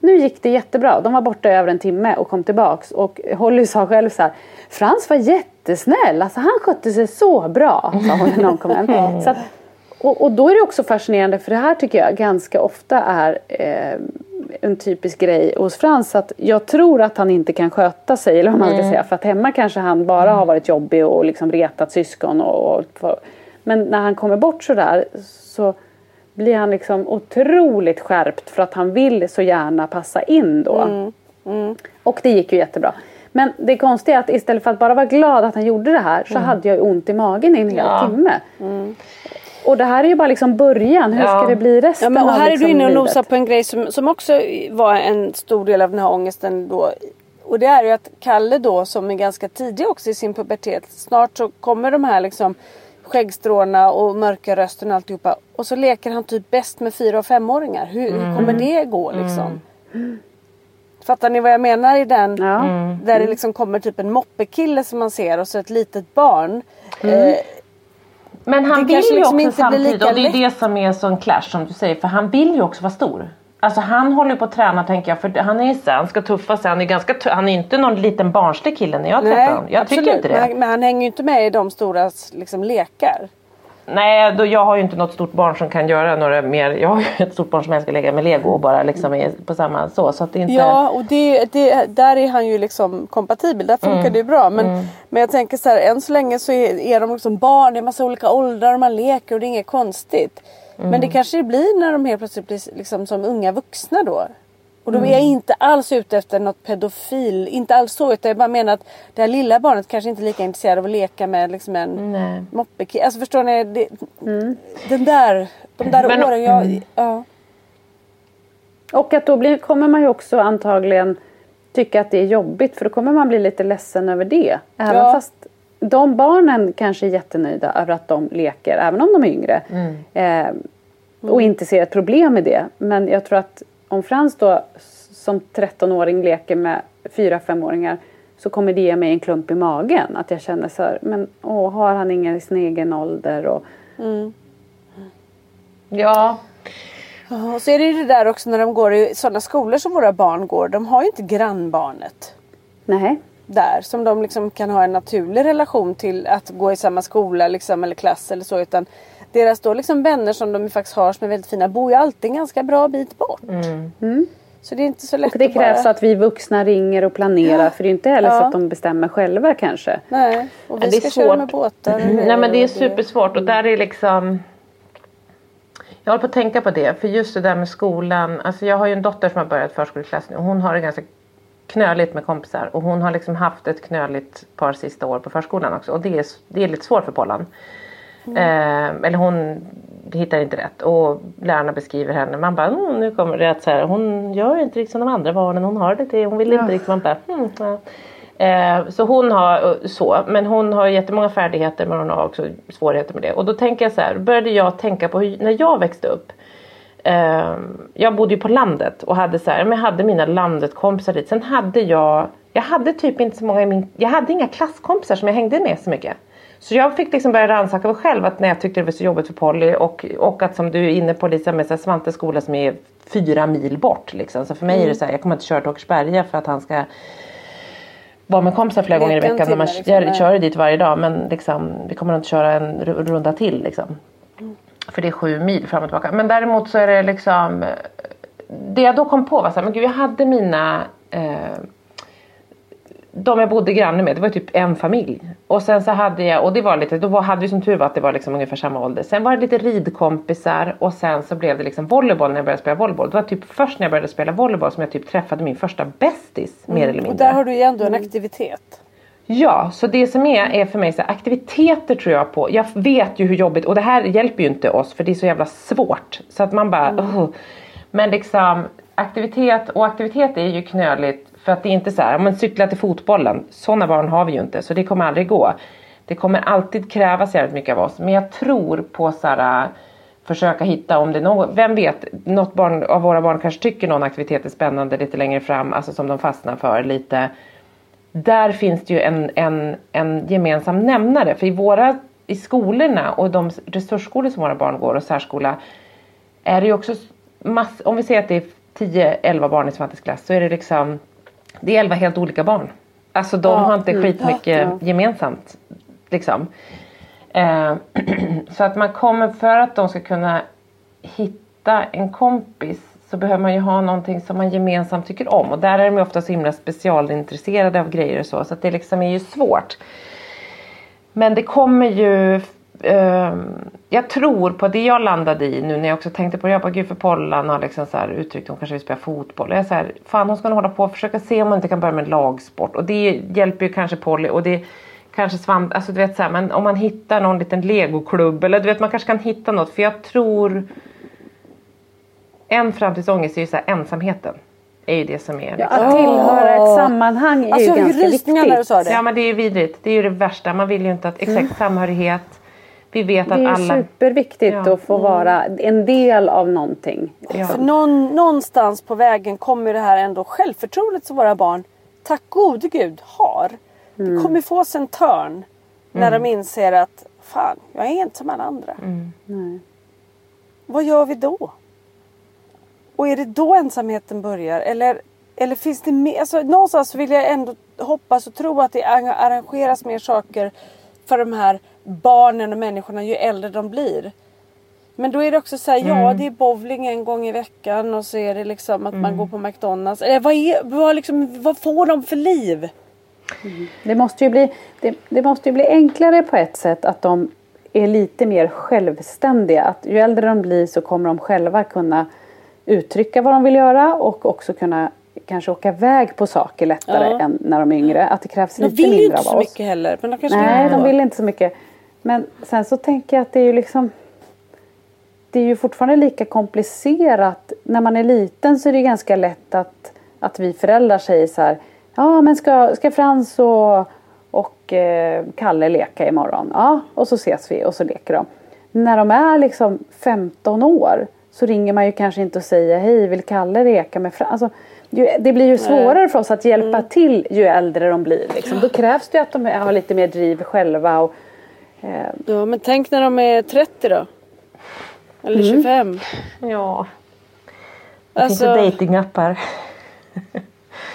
Nu gick det jättebra. De var borta över en timme och kom tillbaks. Och Holly sa själv så här. Frans var jättesnäll. Alltså han skötte sig så bra. Sa hon när någon kom hem. Så att, Och, och då är det också fascinerande för det här tycker jag ganska ofta är eh, en typisk grej hos Frans att jag tror att han inte kan sköta sig eller vad man ska Mm. säga för att hemma kanske han bara har varit jobbig och liksom retat syskon och, och men när han kommer bort sådär så blir han liksom otroligt skärpt för att han vill så gärna passa in då. Mm. Och det gick ju jättebra. Men det konstiga är att istället för att bara vara glad att han gjorde det här så hade jag ont i magen i en hel Mm. Ja. timme. Och det här är ju bara liksom början. Hur Ja. ska det bli resten Ja, men, och här är liksom du inne och nosar på en grej som, som också var en stor del av den här ångesten då. Och det är ju att Kalle då som är ganska tidig också i sin pubertet. Snart så kommer de här liksom skäggstråna och mörka rösten och alltihopa. Och så leker han typ bäst med fyra och femåringar. Hur, hur kommer det gå liksom? Fattar ni vad jag menar i den? Ja. Där det liksom kommer typ en moppekille som man ser och så ett litet barn. Eh, Men han Det vill ju liksom också samtidigt och det är lätt. det som är så en clash som du säger för han vill ju också vara stor. Alltså han håller på att träna tänker jag för han är ska tuffa sig. Han är ganska tu- han är inte någon liten barnslig kille när jag träffar honom. Jag tycker inte det. Men, men han hänger ju inte med i de stora liksom, lekar. Nej, då, jag har ju inte något stort barn som kan göra några mer. Jag har ju ett stort barn som älskar att leka med lego och bara liksom är på samma så. så att inte... Ja, och det, det, där är han ju liksom kompatibel. Där funkar Mm. det ju bra. Men, men jag tänker så här, än så länge så är, är de liksom barn. Det är massa olika åldrar och man leker och det är inget konstigt. Men Mm. det kanske det blir när de helt plötsligt blir liksom som unga vuxna då. Och Mm. de är inte alls ute efter något pedofil. Inte alls så. Utan jag bara menar att det här lilla barnet kanske inte är lika intresserad av att leka med liksom en Nej. moppekille. Alltså förstår ni? Det, Den där, de där Men- åren. Jag, ja. Och att då blir, kommer man ju också antagligen tycka att det är jobbigt för då kommer man bli lite ledsen över det. Även Ja. fast de barnen kanske är jättenöjda över att de leker, även om de är yngre. Eh, och inte ser ett problem med det. Men jag tror att om Frans då som 13-åring leker med 4-5-åringar så kommer det ge mig en klump i magen. Att jag känner så här, men åh, har han ingen i sin egen ålder? Och, Ja. Ja, Och så är det ju det där också när de går i sådana skolor som våra barn går. De har ju inte grannbarnet nej, där som de liksom kan ha en naturlig relation till att gå i samma skola liksom, eller klass eller så. Utan deras då liksom vänner som de faktiskt har som är väldigt fina bor ju alltid en ganska bra bit bort. Så det är inte så lätt och det att bara... krävs att vi vuxna ringer och planerar för det är inte heller så Ja. att de bestämmer själva kanske. Nej, och vi Ja, det är ska köra svårt. med båtar. och Nej men det är supersvårt och där är liksom Jag håller på att tänka på det för just det där med skolan. Alltså jag har ju en dotter som har börjat förskoleklass nu och hon har det ganska knöligt med kompisar och hon har liksom haft ett knöligt par sista år på förskolan också och det är, det är lite svårt för Pollan. Eh, eller hon hittar inte rätt och lärarna beskriver henne. Man bara mm, nu kommer det att så här, hon gör inte riktigt som de andra barnen. Hon har det till, hon vill inte riktigt. Man bara, mm, ja. Eh, så hon har eh, så, men hon har jättemånga färdigheter men hon har också svårigheter med det. Och då tänker jag så här, började jag tänka på hur, när jag växte upp. Eh, jag bodde ju på landet och hade så här, men jag hade mina landet-kompisar dit. Sen hade jag, jag hade typ inte så många i min, jag hade inga klasskompisar som jag hängde med så mycket. Så jag fick liksom börja rannsaka mig själv att när jag tyckte det var så jobbigt för Polly och, och att som du är inne på Lisa med så här, Svantes skola som är fyra mil bort liksom. Så för mig är det så här, jag kommer inte köra till Åkersberga för att han ska vara med kompisar flera gånger i veckan. När man liksom, jag kör dit varje dag men liksom, vi kommer inte köra en ru- runda till liksom. För det är sju mil fram och tillbaka. Men däremot så är det liksom Det jag då kom på var så här, men gud jag hade mina eh, de jag bodde granne med, det var typ en familj. Och sen så hade jag, och det var lite, då var, hade vi som tur var att det var liksom ungefär samma ålder. Sen var det lite ridkompisar och sen så blev det liksom volleyboll när jag började spela volleyboll. Det var typ först när jag började spela volleyboll som jag typ träffade min första bästis mer eller mindre. Och där har du ju ändå en aktivitet. Ja, så det som är, är för mig så här, aktiviteter tror jag på. Jag vet ju hur jobbigt, och det här hjälper ju inte oss för det är så jävla svårt. Så att man bara, "Ugh." Men liksom aktivitet, och aktivitet är ju knöligt för att det är inte så här, om man cyklar till fotbollen, sådana barn har vi ju inte så det kommer aldrig gå. Det kommer alltid krävas jävligt mycket av oss. Men jag tror på så här försöka hitta om det är något, vem vet, något barn av våra barn kanske tycker någon aktivitet är spännande lite längre fram, alltså som de fastnar för lite där finns det ju en, en, en gemensam nämnare. För i våra i skolorna och de resursskolor som våra barn går och särskola är det ju också mass, om vi säger att det är 10-11 barn i Svantes klass så är det liksom det är 11 helt olika barn. Alltså de Ja, har inte mm, skitmycket ja. gemensamt. Liksom. Eh, så att man kommer, för att de ska kunna hitta en kompis så behöver man ju ha någonting som man gemensamt tycker om. Och där är de ju ofta så himla specialintresserade av grejer och så. Så att det liksom är ju svårt. Men det kommer ju eh, jag tror på det jag landade i nu när jag också tänkte på det. Jag bara, gud för Pollan har liksom så här uttryckt hon kanske vill spela fotboll. Jag är så här, fan hon ska nog hålla på och försöka se om hon inte kan börja med lagsport. Och det hjälper ju kanske Polly och det kanske svamp, alltså du vet så här, men om man hittar någon liten legoklubb eller du vet man kanske kan hitta något. För jag tror en framtidsångest är ju så här, ensamheten. Är ju det som är. Ja, att tillhöra ett sammanhang är Alltså, ju ganska rysningar när du viktigt. sa det. Ja men det är ju vidrigt. Det är ju det värsta. Man vill ju inte att exakt samhörighet. Vi vet Det att är ju alla... superviktigt Ja. att få vara en del av någonting. Ja. För någon, någonstans på vägen kommer det här ändå självförtroendet som våra barn, tack gode gud, har. Mm. Det kommer få sig en törn när de inser att fan, jag är inte som alla andra. Nej. Vad gör vi då? Och är det då ensamheten börjar? Eller, eller finns det mer? Alltså, någonstans vill jag ändå hoppas och tro att det arra- arrangeras mer saker för de här barnen och människorna ju äldre de blir. Men då är det också så här, ja det är bowling en gång i veckan och så är det liksom att man går på McDonalds. Eller vad, är, vad, liksom, vad får de för liv? Det måste, ju bli, det, det måste ju bli enklare på ett sätt att de är lite mer självständiga. Att ju äldre de blir så kommer de själva kunna uttrycka vad de vill göra och också kunna kanske åka iväg på saker lättare Ja. än när de är yngre. Att det krävs De lite vill ju mindre inte av så oss. mycket heller. Men de kanske Nej, vill de vill inte så mycket. Men sen så tänker jag att det är ju liksom Det är ju fortfarande lika komplicerat. När man är liten så är det ganska lätt att, att vi föräldrar säger så här Ja men ska, ska Frans och, och eh, Kalle leka imorgon? Ja, och så ses vi och så leker de. När de är liksom 15 år så ringer man ju kanske inte och säger Hej vill Kalle leka med Frans? Alltså, det blir ju svårare för oss att hjälpa till ju äldre de blir. Liksom. Då krävs det ju att de har lite mer driv själva. Och, eh, Ja, men tänk när de är 30 då. Eller 25. Ja. Det Alltså, finns ju datingappar.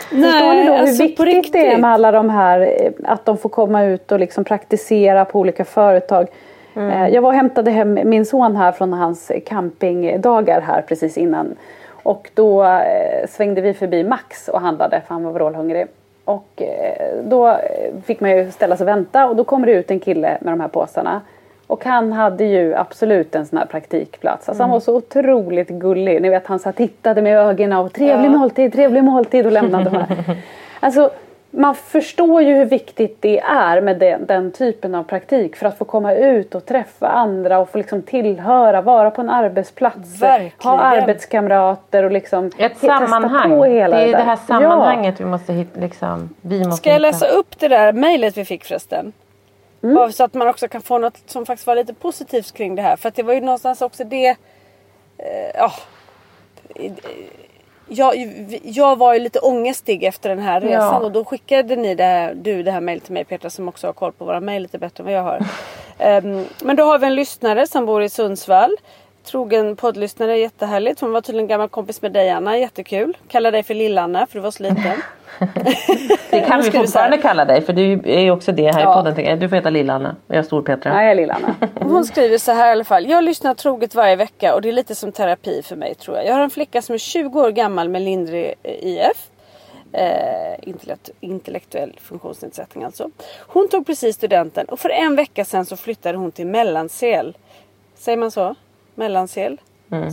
Förstår ni då hur alltså, viktigt det är med alla de här, eh, att de får komma ut och liksom praktisera på olika företag. Eh, Jag var och hämtade hem min son här från hans campingdagar här precis innan. Och då eh, svängde vi förbi Max och handlade för han var vrålhungrig. Och eh, då fick man ju ställa sig och vänta och då kommer det ut en kille med de här påsarna. Och han hade ju absolut en sån här praktikplats. Alltså han var så otroligt gullig. Ni vet han satt tittade med ögonen och trevlig måltid, trevlig måltid och lämnade de här. Alltså man förstår ju hur viktigt det är med den, den typen av praktik för att få komma ut och träffa andra och få liksom tillhöra, vara på en arbetsplats, Verkligen. ha arbetskamrater och liksom Ett sammanhang. på hela det är där. det här sammanhanget vi måste hitta. Liksom, vi måste Ska jag hitta. läsa upp det där mejlet vi fick förresten? Mm. Bara så att man också kan få något som faktiskt var lite positivt kring det här. För att det var ju någonstans också det... Eh, ja. Jag, jag var ju lite ångestig efter den här resan Ja. och då skickade ni det här, du det här mejlet till mig Petra som också har koll på våra mejl lite bättre än vad jag har. Ehm, men då har vi en lyssnare som bor i Sundsvall. Trogen poddlyssnare, jättehärligt. Hon var tydligen gammal kompis med dig Anna, jättekul. Kallar dig för Lill-Anna för du var så liten. Det kan vi fortfarande kalla dig för du är ju också det här Ja. i podden. Du får heta Lill-Anna och jag är Stor-Petra. Nej, jag är Lill-Anna. Hon skriver så här i alla fall. Jag lyssnar troget varje vecka och det är lite som terapi för mig tror jag. Jag har en flicka som är 20 år gammal med lindrig IF. Eh, intellekt- intellektuell funktionsnedsättning alltså. Hon tog precis studenten och för en vecka sedan så flyttade hon till Mellansel. Säger man så? Mellansel?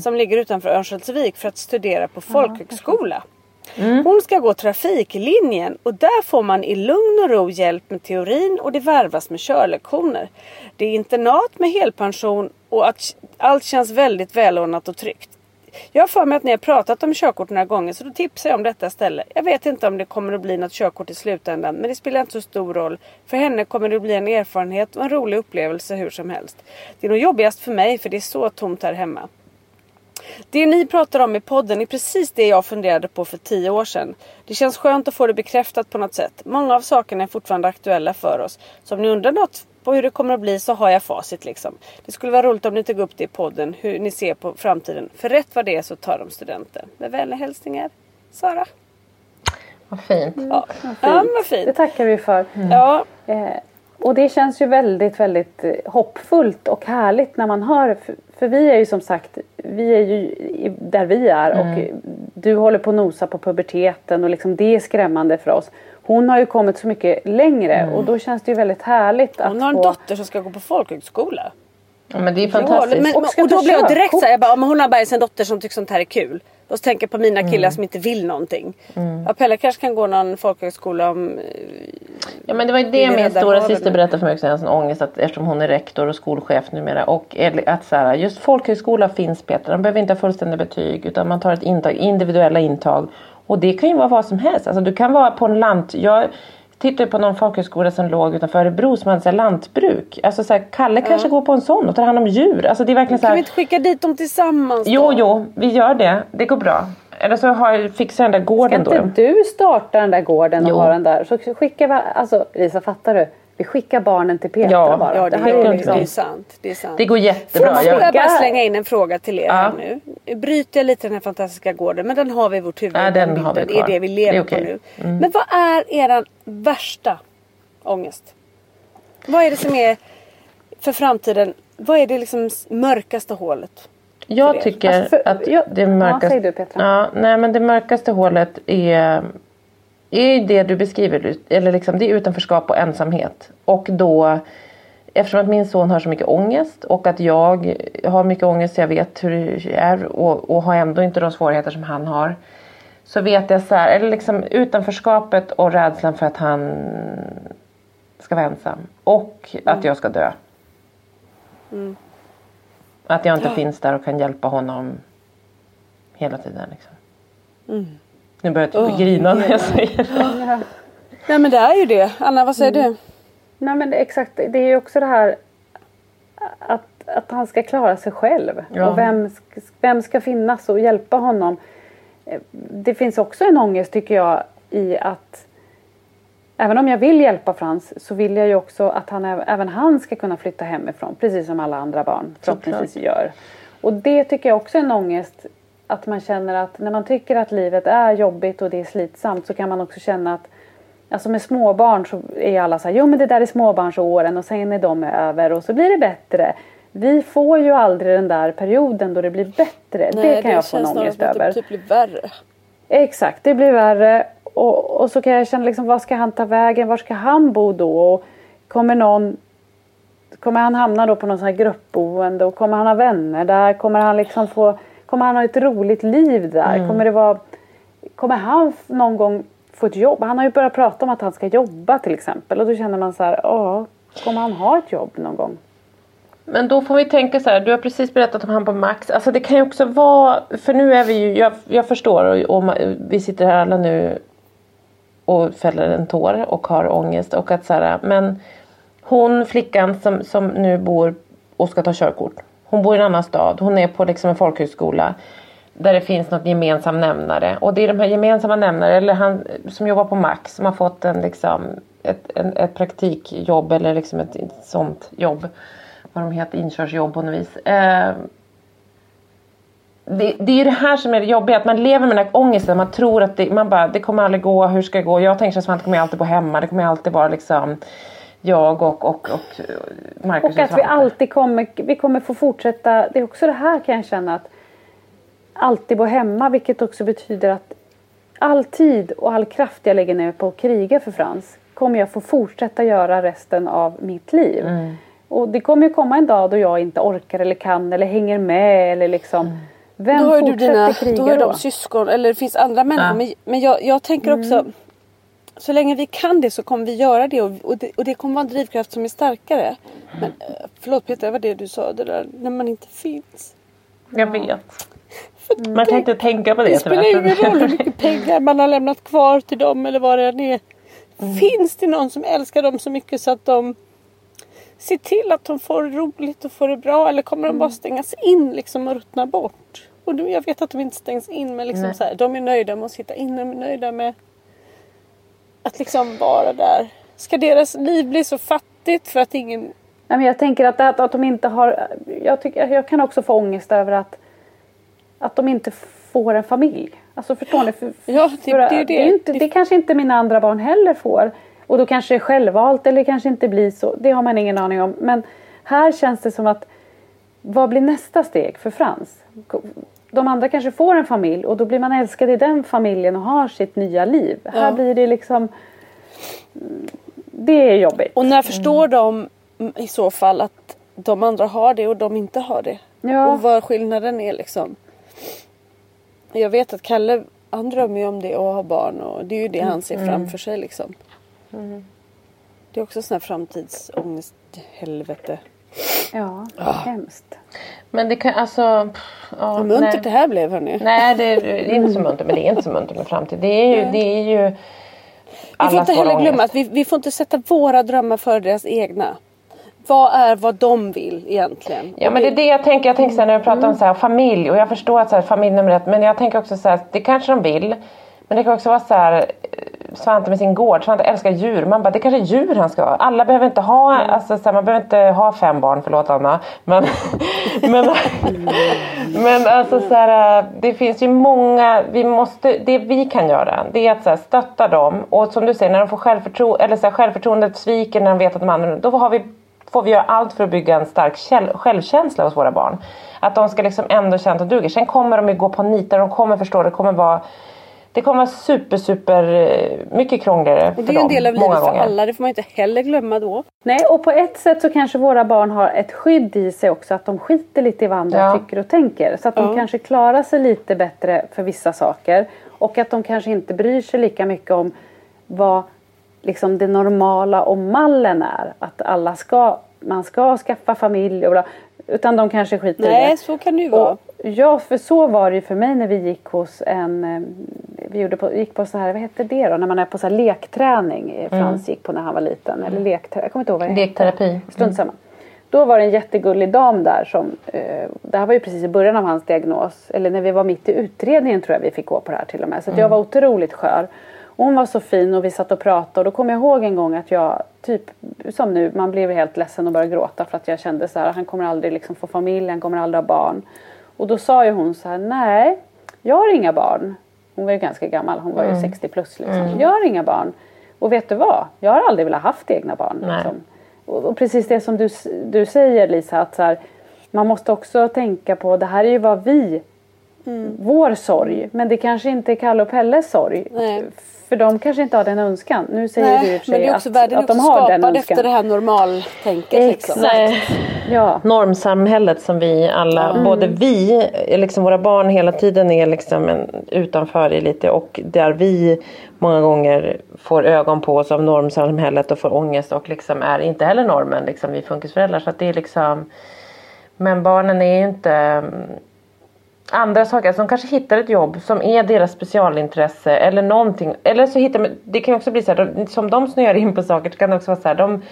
Som ligger utanför Örnsköldsvik för att studera på folkhögskola. Hon ska gå trafiklinjen och där får man i lugn och ro hjälp med teorin och det varvas med körlektioner. Det är internat med helpension och att allt känns väldigt välordnat och tryggt. Jag har för mig att ni har pratat om körkort några gånger så då tipsar jag om detta ställe. Jag vet inte om det kommer att bli något körkort i slutändan men det spelar inte så stor roll. För henne kommer det att bli en erfarenhet och en rolig upplevelse hur som helst. Det är nog jobbigast för mig för det är så tomt här hemma. Det ni pratar om i podden är precis det jag funderade på för tio år sedan. Det känns skönt att få det bekräftat på något sätt. Många av sakerna är fortfarande aktuella för oss. Så om ni undrar något på hur det kommer att bli så har jag facit liksom. Det skulle vara roligt om ni tog upp det i podden, hur ni ser på framtiden. För rätt vad det är så tar de studenten. Med vänliga hälsningar, Sara. Vad fint. Ja, ja vad Det fint. tackar vi för. Ja, Eh, Och det känns ju väldigt, väldigt eh, hoppfullt och härligt när man hör. För, för vi är ju som sagt, vi är ju där vi är och Mm. du håller på att nosa på puberteten och liksom det är skrämmande för oss. Hon har ju kommit så mycket längre och då känns det ju väldigt härligt att Mm. Hon har en få... dotter som ska gå på folkhögskola. Ja, men det är Ja, fantastiskt. men, Och och då blir jag direkt såhär, jag bara, "Ja, men hon har bara en dotter som tycker sånt här är kul. Och så tänker jag på mina killar Mm. som inte vill någonting. Ja, Pelle kanske kan gå någon folkhögskola om... eh, Ja men det var ju det min stora syster berättade för mig också. En sån ångest att eftersom hon är rektor och skolchef numera. Och att så här, just folkhögskola finns Peter. De behöver inte ha fullständiga betyg. Utan man tar ett intag, individuella intag. Och det kan ju vara vad som helst. Alltså du kan vara på en lant... Jag tittade på någon folkhögskola som låg utanför Örebro som hade så lantbruk. Alltså så här, Kalle kanske går på en sån och tar hand om djur. Alltså det är verkligen så Kan här, vi inte skicka dit dem tillsammans då? Jo, jo, vi gör det. Det går bra. Eller så har jag, fixar den där Ska gården inte då. du starta den där gården och Jo. ha den där? Så skickar vi, alltså Lisa fattar du? Vi skickar barnen till Petra Ja. bara. Ja, det, här gör är liksom- det är sant. Det är sant. Det går jättebra. får jag bara slänga in en fråga till er Ja. här nu? Nu bryter jag lite den här fantastiska gården men den har vi i vårt huvud. Ja, den har vi kvar. Det är det vi Det lever är på okej. nu. Men vad är eran värsta ångest? Vad är det som är för framtiden? Vad är det liksom mörkaste hålet? Jag er? tycker Alltså, för- att ja, det ja, mörkaste... säg du, Petra. Ja, nej men det mörkaste hålet är, är ju det du beskriver. Eller liksom, det är utanförskap och ensamhet. Och då, eftersom att min son har så mycket ångest och att jag har mycket ångest jag vet hur det är och, och har ändå inte de svårigheter som han har. Så vet jag så här, eller liksom utanförskapet och rädslan för att han ska vara ensam. Och att jag ska dö. Att jag inte finns där och kan hjälpa honom hela tiden. Liksom. Nu börjar jag typ grina när jag säger det. Nej men det är ju det. Anna vad säger du? Nej men det, exakt, det är ju också det här att, att han ska klara sig själv. Ja. Och vem, vem ska finnas och hjälpa honom? Det finns också en ångest tycker jag i att Även om jag vill hjälpa Frans så vill jag ju också att han, äv- även han ska kunna flytta hemifrån. Precis som alla andra barn förhoppningsvis gör. Och det tycker jag också är en ångest. Att man känner att när man tycker att livet är jobbigt och det är slitsamt så kan man också känna att Alltså med småbarn så är alla så här, jo men det där är småbarnsåren och sen är de över och så blir det bättre. Vi får ju aldrig den där perioden då det blir bättre. det kan jag få en ångest över. det typ blir värre. Exakt, det blir värre. Och, och så kan jag känna liksom, vad ska han ta vägen? Var ska han bo då? Och kommer någon Kommer han hamna då på någon sån här gruppboende och kommer han ha vänner där? Kommer han liksom få Kommer han ha ett roligt liv där? Kommer det vara Kommer han någon gång få ett jobb? Han har ju börjat prata om att han ska jobba till exempel och då känner man så här, ja, kommer han ha ett jobb någon gång? Men då får vi tänka så här, du har precis berättat om han på Max. Alltså det kan ju också vara, för nu är vi ju, jag, jag förstår och, och vi sitter här alla nu och fäller en tår och har ångest och att så här, men hon flickan som, som nu bor och ska ta körkort. Hon bor i en annan stad, hon är på liksom en folkhögskola. Där det finns något gemensam nämnare. Och det är de här gemensamma nämnare, eller han som jobbar på Max som har fått en liksom ett, en, ett praktikjobb eller liksom ett, ett sånt jobb. Vad de heter, inkörsjobb på något vis. Eh, det, det är ju det här som är det jobbiga, att man lever med den här ångesten. Man tror att det, man bara, det kommer aldrig gå, hur ska det gå? Jag tänker att det kommer alltid bo hemma. Det kommer alltid vara liksom jag och, och, och Marcus Och att vi alltid kommer, vi kommer få fortsätta. Det är också det här kan jag känna att alltid bo hemma vilket också betyder att all tid och all kraft jag lägger ner på att kriga för Frans kommer jag få fortsätta göra resten av mitt liv. Mm. Och det kommer ju komma en dag då jag inte orkar eller kan eller hänger med eller liksom Mm. Vem då har fortsätter dina, kriga då har då? de syskon eller det finns andra människor. Ja. Men, men jag, jag tänker också så länge vi kan det så kommer vi göra det och, och, det och det kommer vara en drivkraft som är starkare. Men eh, förlåt Peter, det var det du sa det där när man inte finns. Jag vet. Man kan inte tänka på det. Det spelar ingen roll hur mycket pengar man har lämnat kvar till dem eller vad det än är. Mm. Finns det någon som älskar dem så mycket så att de ser till att de får det roligt och får det bra eller kommer Mm. de bara stängas in liksom och ruttna bort? Och nu, jag vet att de inte stängs in men liksom Nej. så här, de är nöjda med att sitta inne, de är nöjda med att liksom vara där. Ska deras liv bli så fattigt för att ingen Nej, men jag tänker att, att, att de inte har... Jag, tycker, jag kan också få ångest över att, att de inte får en familj. Alltså förstår ni? För, Ja, det- för, det ju det. är inte, det kanske inte mina andra barn heller får. Och då kanske det är självvalt eller kanske inte blir så. Det har man ingen aning om. Men här känns det som att vad blir nästa steg för Frans? De andra kanske får en familj och då blir man älskad i den familjen och har sitt nya liv. Ja. Här blir det liksom Det är jobbigt. Och när förstår de i så fall att de andra har det och de inte har det? Ja. Och vad skillnaden är liksom. Jag vet att Kalle han drömmer ju om det och har barn och det är ju det han ser mm. framför sig liksom. Mm. Det är också sån här framtidsångest helvete. Ja, ah. hemskt. Men det kan alltså... Ja, Vad muntert nej. det här blev hörni. Nej det är, det är inte så muntert men det är inte så muntert med framtid. Det är ju, det är ju Vi får inte heller glömma att vi, vi får inte sätta våra drömmar före deras egna vad är vad de vill egentligen? Ja men det är det jag tänker. Jag tänker så här, när du pratar mm. om så här, familj och jag förstår att så här, familj nummer ett. Men jag tänker också så här, det kanske de vill. Men det kan också vara så här Svante med sin gård. Svante älskar djur. Man bara, det kanske är djur han ska ha. Alla behöver inte ha, mm. alltså, så här, man behöver inte ha fem barn, förlåt Anna. Men, men, men alltså så här, det finns ju många, vi måste, det vi kan göra det är att så här, stötta dem. Och som du säger, när de får självförtro eller så här, självförtroendet sviker när de vet att de andra, då har vi får vi göra allt för att bygga en stark självkänsla hos våra barn. Att de ska liksom ändå känna att de duger. Sen kommer de ju gå på nitar, de kommer förstå, det kommer vara det kommer vara super, super eh, mycket krångligare för dem. Det är ju en del av livet för alla, det får man inte heller glömma då. Nej, och på ett sätt så kanske våra barn har ett skydd i sig också, att de skiter lite i vad andra ja. tycker och tänker. Så att de ja. kanske klarar sig lite bättre för vissa saker. Och att de kanske inte bryr sig lika mycket om vad liksom det normala och mallen är. Att alla ska, man ska skaffa familj och bla. Utan de kanske skiter Nej, i det. Nej, så kan det ju vara. ja, för så var det ju för mig när vi gick hos en... Eh, vi gjorde på, gick på så här, vad hette det då? När man är på så här lekträning. Eh, mm. Frans gick på när han var liten. Eller lekterapi, jag kommer inte ihåg vad det Lekterapi. Mm. Strunt samma. Då var det en jättegullig dam där som, eh, det här var ju precis i början av hans diagnos, eller när vi var mitt i utredningen tror jag vi fick gå på det här till och med. Så mm. jag var otroligt skör. Och hon var så fin och vi satt och pratade och då kom jag ihåg en gång att jag typ som nu, man blev helt ledsen och började gråta för att jag kände så här, han kommer aldrig liksom få familj, han kommer aldrig ha barn. Och då sa ju hon så här, nej, jag har inga barn. Hon var ju ganska gammal, hon var ju 60 mm. plus liksom. Mm. Jag har inga barn. Och vet du vad? Jag har aldrig velat haft egna barn. Liksom. Och, och, precis det som du, du säger Lisa, att så här, man måste också tänka på, det här är ju vad vi Mm. vår sorg. Men det kanske inte är Kalle och Pelles sorg. Nej. För de kanske inte har den önskan. Nu säger Nej, du i och för sig att, att, att de har den önskan. efter det här normaltänket. Liksom. Exakt. Ja. Normsamhället som vi alla, mm. både vi, liksom våra barn hela tiden är liksom en, utanför i lite och där vi många gånger får ögon på oss av normsamhället och får ångest och liksom är inte heller normen, liksom vi funkisföräldrar. Så att det är liksom Men barnen är ju inte andra saker. Alltså de kanske hittar ett jobb som är deras specialintresse eller någonting. Eller så hittar det kan också bli så här, som de snöar in på saker så kan det också vara så här, de,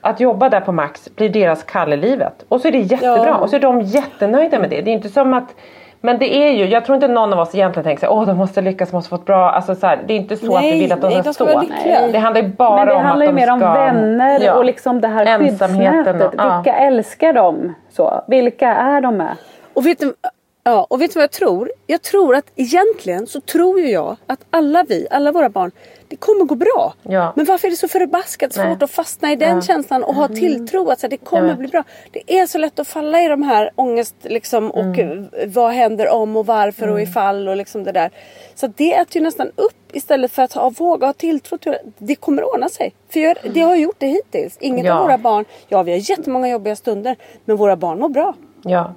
att jobba där på Max blir deras kall i livet. Och så är det jättebra ja. och så är de jättenöjda med det. Det är inte som att men det är ju, jag tror inte någon av oss egentligen tänker såhär, åh de måste lyckas, måste få ett bra, alltså så här, det är inte så nej, att vi vill att de ska, stå. Det handlar ju bara om att de ska... Men det handlar ju mer om vänner ja, och liksom det här skyddsnätet. Vilka ja. älskar de? Så, vilka är de med? Och vet du, Ja, och vet du vad jag tror? Jag tror att egentligen så tror ju jag att alla vi, alla våra barn, det kommer gå bra. Ja. Men varför är det så förbaskat svårt Nej. att fastna i den ja. känslan och ha mm. tilltro att så, det kommer bli bra. Det är så lätt att falla i de här ångest liksom, och mm. vad händer om och varför mm. och ifall och liksom det där. Så det äter ju nästan upp istället för att ha, våga ha tilltro till att det kommer ordna sig. För jag, det har gjort det hittills. Inget ja. av våra barn, ja vi har jättemånga jobbiga stunder men våra barn mår bra. Ja.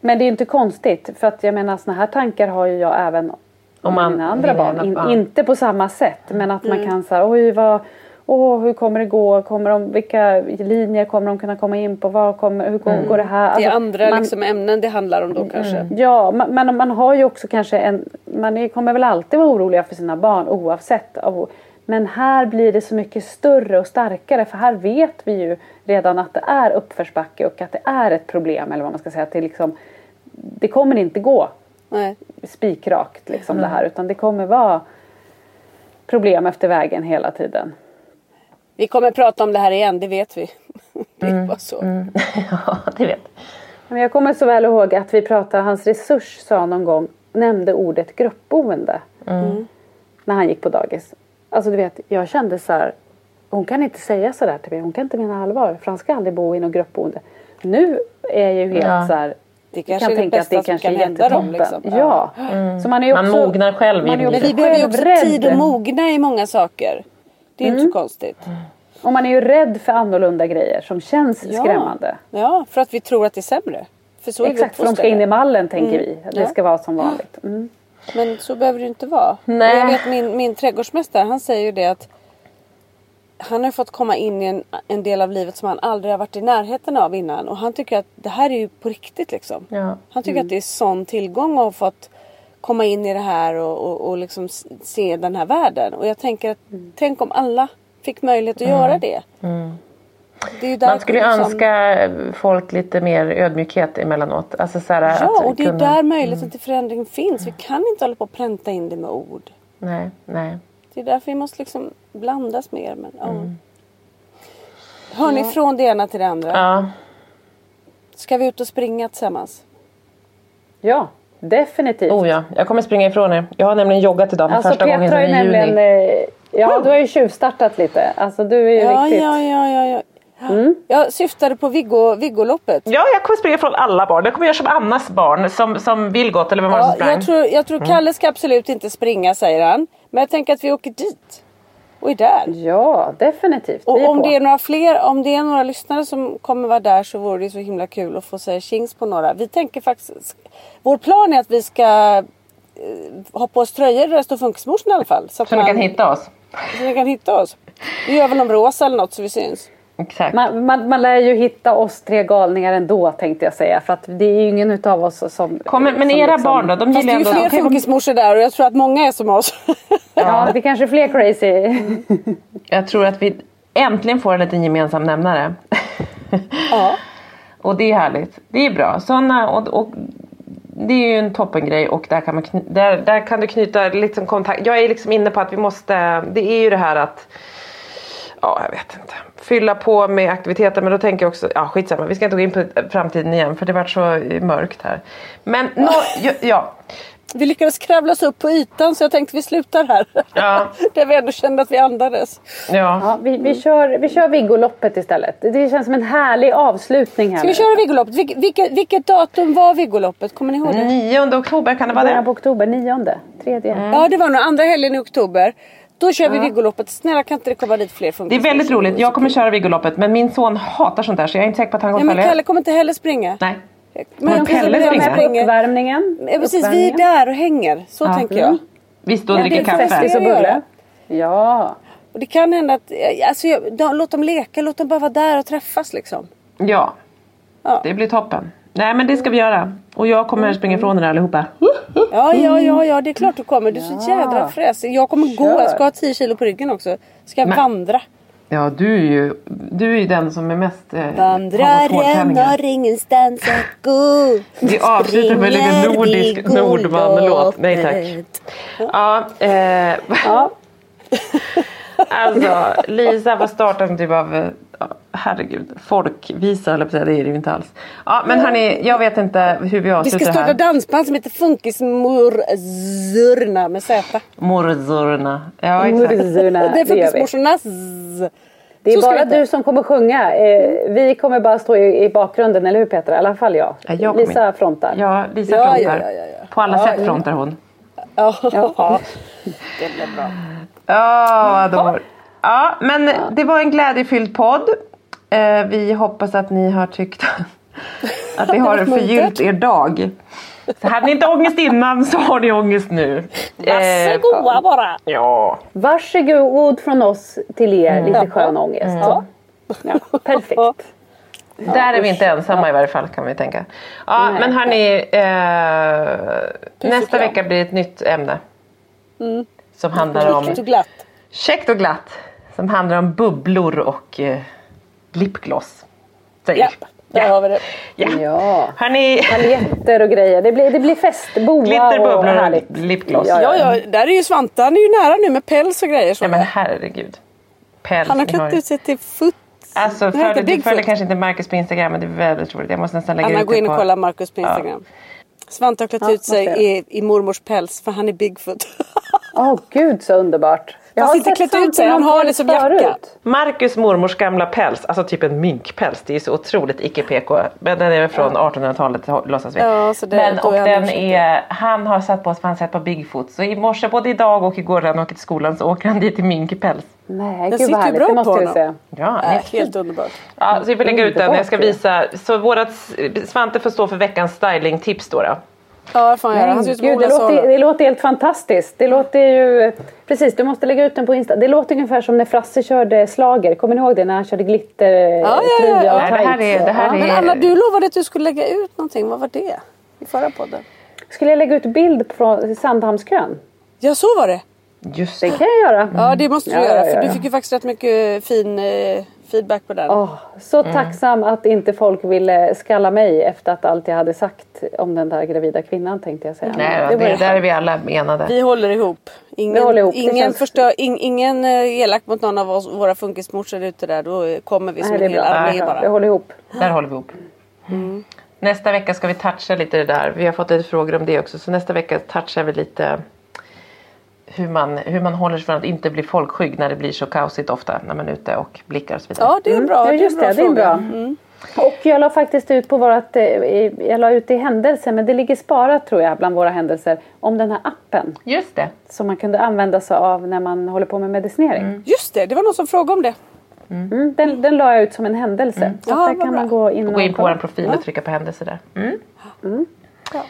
Men det är inte konstigt för att jag menar såna här tankar har ju jag även om man, mina andra barn. In, inte på samma sätt men att mm. man kan säga oj vad Åh, hur kommer det gå? Kommer de, vilka linjer kommer de kunna komma in på? Vad kommer, hur mm. går det här? Alltså, det är andra man, liksom ämnen det handlar om då mm, kanske? Ja, men man, man har ju också kanske en... Man kommer väl alltid vara oroliga för sina barn oavsett. Men här blir det så mycket större och starkare för här vet vi ju redan att det är uppförsbacke och att det är ett problem eller vad man ska säga. Att det, liksom, det kommer inte gå Nej. spikrakt liksom mm. det här utan det kommer vara problem efter vägen hela tiden. Vi kommer prata om det här igen, det vet vi. det är mm. så. Mm. ja, det vet Men Jag kommer så väl ihåg att vi pratade, hans resurs sa någon gång, nämnde ordet gruppboende. Mm. När han gick på dagis. Alltså du vet, jag kände så här. Hon kan inte säga så där till mig. Hon kan inte mena allvar. För han ska aldrig bo i något gruppboende. Nu är jag ju helt Ja. så här. Det kanske kan är det tänka att bästa det som kanske kan är hända dem. jättetoppen. Liksom. Ja. Så man är ju Man också, mognar själv man är livet. Men vi behöver ju också själv tid rädd. att mogna i många saker. Det är inte så konstigt. Och man är ju rädd för annorlunda grejer som känns Ja. skrämmande. Ja, för att vi tror att det är sämre. För så är vi Exakt, för de ska in i mallen tänker vi. Det ska vara som vanligt. Mm. Men så behöver det inte vara. Nej. Jag vet min, min trädgårdsmästare han säger ju det att han har fått komma in i en, en del av livet som han aldrig har varit i närheten av innan. Och han tycker att det här är ju på riktigt liksom. Ja. Han tycker att det är sån tillgång att ha fått komma in i det här och, och, och liksom se den här världen. Och jag tänker att tänk om alla fick möjlighet att göra det. Är Man skulle ju liksom- önska folk lite mer ödmjukhet emellanåt. Alltså så här, Ja, att och det är kunna- där möjligheten till förändring finns. Vi kan inte hålla på och pränta in det med ord. Nej, nej. Det är därför vi måste liksom blandas mer. Men, ja. Mm. Hör ni från det ena till det andra? Ja. Ska vi ut och springa tillsammans? Ja, definitivt. Oh ja, jag kommer springa ifrån er. Jag har nämligen joggat idag för Alltså första gången Petra har sedan i nämligen... juni. eh, Ja, du har ju tjuvstartat lite. Alltså du är ju Ja, riktigt... ja, ja, ja, ja. Mm. Jag syftade på Viggo, Viggoloppet. Ja, jag kommer springa ifrån alla barn. Jag kommer göra som Annas barn som, som vill gott eller vem var som Ja, sprang. jag tror, jag tror Kalle ska absolut inte springa säger han. Men jag tänker att vi åker dit. Och är där. Ja, definitivt. Och om på. det är några fler, om det är några lyssnare som kommer vara där så vore det så himla kul att få säga tjings på några. Vi tänker faktiskt, vår plan är att vi ska eh, ha på oss tröjor där det står Funkismorsan i alla fall. Så att Så ni kan hitta oss. Så ni kan hitta oss. Vi gör väl någon rosa eller något så vi syns. Exakt. Man, man, man lär ju hitta oss tre galningar ändå tänkte jag säga. För att det är ju ingen utav oss som... Kommer, men som era liksom- barn då? De Fast det gillar är ju ändå... fler funkismorsor där och jag tror att många är som oss. Ja, det kanske är fler crazy. Jag tror att vi äntligen får en liten gemensam nämnare. ja. Och det är härligt. Det är bra. Såna, och, och, det är ju en toppengrej och där kan, man kny, där, där kan du knyta liksom kontakt. Jag är liksom inne på att vi måste, det är ju det här att Ja, jag vet inte. Fylla på med aktiviteter men då tänker jag också, ja skitsamma vi ska inte gå in på framtiden igen för det vart så mörkt här. Men nå, ja, ja. Vi lyckades kravla oss upp på ytan så jag tänkte vi slutar här. Ja. Där vi ändå kände att vi andades. ja. Ja, vi, vi kör, vi kör Viggoloppet istället. Det känns som en härlig avslutning här Ska vi köra Viggoloppet? Vilket, vilket, vilket datum var Viggoloppet? Kommer ni ihåg det? 9 oktober kan det vara Början på det? oktober, nionde, tredje. Ja det var nog andra helgen i oktober. Då kör vi Viggoloppet. Snälla kan inte det komma dit fler Det är väldigt roligt. Jag kommer köra Viggoloppet men min son hatar sånt där så jag är inte säker på att han Ja, kommer men följa. Kalle kommer inte heller springa. Nej. Men Men Pelle springer. Med uppvärmningen. Ja, precis, vi är Uppvärmningen. där och hänger. Så Ja. tänker jag. Visst, och Ja, dricker det är kaffe. festis och bulle. Ja. Och det kan hända att, alltså, jag, låt dem leka, låt dem bara vara där och träffas liksom. Ja. Ja. Det blir toppen. Nej men det ska vi göra. Och jag kommer springa ifrån er allihopa. Ja, ja, ja, ja, det är klart du kommer. Du är så jädra fräsig. Jag kommer gå, jag ska ha 10 kilo på ryggen också. Ska jag Men- vandra. Ja du är ju, du är ju den som är mest eh, Vandraren har ingenstans att gå. Vi avslutar med lite nordisk Nordman-låt. Nej tack. Ja, eh, ja. Alltså Lisa var starten typ av, herregud, folkvisa eller det är det ju inte alls. Ja men hörni, jag vet inte hur vi Vi ska avslutar starta här. dansband som heter Funkismurzurna med Z. Morzurna. Ja exakt. Murzorna, Det är. Funkismorsornas. Det är bara du som kommer sjunga. Eh, vi kommer bara stå i, bakgrunden, eller hur Petra? I alla fall jag. Ja, jag Lisa frontar. Ja, Lisa Ja, frontar. ja, ja, ja, ja. På alla Ja, sätt ja. frontar hon. Ja, Ja. det blir bra. Ja, då. Ja, men det var en glädjefylld podd. Eh, vi hoppas att ni har tyckt att det har förgyllt er dag. Så hade ni inte ångest innan så har ni ångest nu. Varsågoda bara. Ja. Varsågod från oss till er, lite skön ångest. Ja. Ja, perfekt. Där är vi inte ensamma i varje fall kan vi tänka. Ja, Nej. men hörni. Eh, nästa vecka blir ett nytt ämne. Som handlar om Riktigt och glatt. käckt och glatt. Som handlar om bubblor och eh, lipgloss. Säger Ja, där har vi det. Ja. Ja. Hörni. Paljetter och grejer. Det blir, det blir fest, boa Glitter, och bubblor härligt. och lipgloss. Ja, Ja, ja, där är ju Svante. Han är ju nära nu med päls och grejer. Så. Nej men herregud. Päls. Han har klätt ut sig till foot. Alltså följ, du följer kanske inte Marcus på Instagram men det är väldigt roligt. Jag måste nästan lägga Anna, ut gå det in och på... kolla Marcus på Instagram. Svante har klätt Ja, ut sig i, i mormors päls för han är Bigfoot. Åh gud så underbart. Jag Fast har inte klätt ut sig, han har det som jacka. Marcus mormors gamla päls, alltså typ en minkpäls. Det är så otroligt icke-PK. Men den är från 1800-talet låtsas vi. Ja, så det- Men, och den är, han har satt på sig han sett på Bigfoot. Så i morse, både idag och igår när han åker till skolan så åker han dit i minkpäls. Nej, Den gud sitter ju bra på honom. Ja, Äh, helt underbart. ja, så vi får lägga ut den. Jag ska visa. Så vårat Svante får stå för veckans stylingtips då. då. Ja, det får han Nej, ser ut som gud, det, låter, det låter helt fantastiskt. Det låter ju... Precis, du måste lägga ut den på Insta. Det låter ungefär som när Frasse körde slager. Kommer ni ihåg det? När han körde glitter, ja, tröja ja. och Nej, det här är- det här och- är- Men Anna, du lovade att du skulle lägga ut någonting. Vad var det? I förra podden. Skulle jag lägga ut bild från Sandhamnskön? Ja, så var det. Just Det det. kan jag göra. Ja, det måste du Ja, göra. För ja, du fick ju faktiskt rätt mycket fin eh, feedback på den. Åh, så Mm. tacksam att inte folk ville skalla mig efter att allt jag hade sagt om den där gravida kvinnan tänkte jag säga. Nej, det, ju där är vi alla enade. Vi håller ihop. Ingen, Vi håller ihop, det ingen, känns- förstör, in, ingen eh, elak mot någon av oss, våra funkismorsor ute där. Då kommer vi som Nej, det en hel armé Det bara. Vi håller ihop. Där håller vi ihop. Nästa vecka ska vi toucha lite det där. Vi har fått lite frågor om det också. Så nästa vecka touchar vi lite hur man, hur man håller sig från att inte bli folkskygg när det blir så kaosigt ofta när man är ute och blickar och så vidare. Ja, det är en bra, Mm. Ja, just det är det. Det är bra. Och jag la faktiskt ut på vårat, eh, jag la ut i händelser, men det ligger sparat tror jag bland våra händelser, om den här appen Just det. som man kunde använda sig av när man håller på med medicinering. Just det, det var någon som frågade om det. Mm, den, den la jag ut som en händelse. Så Ja, där kan bra. man gå in Och gå in på vår profil och trycka på händelser där. Mm. Ja.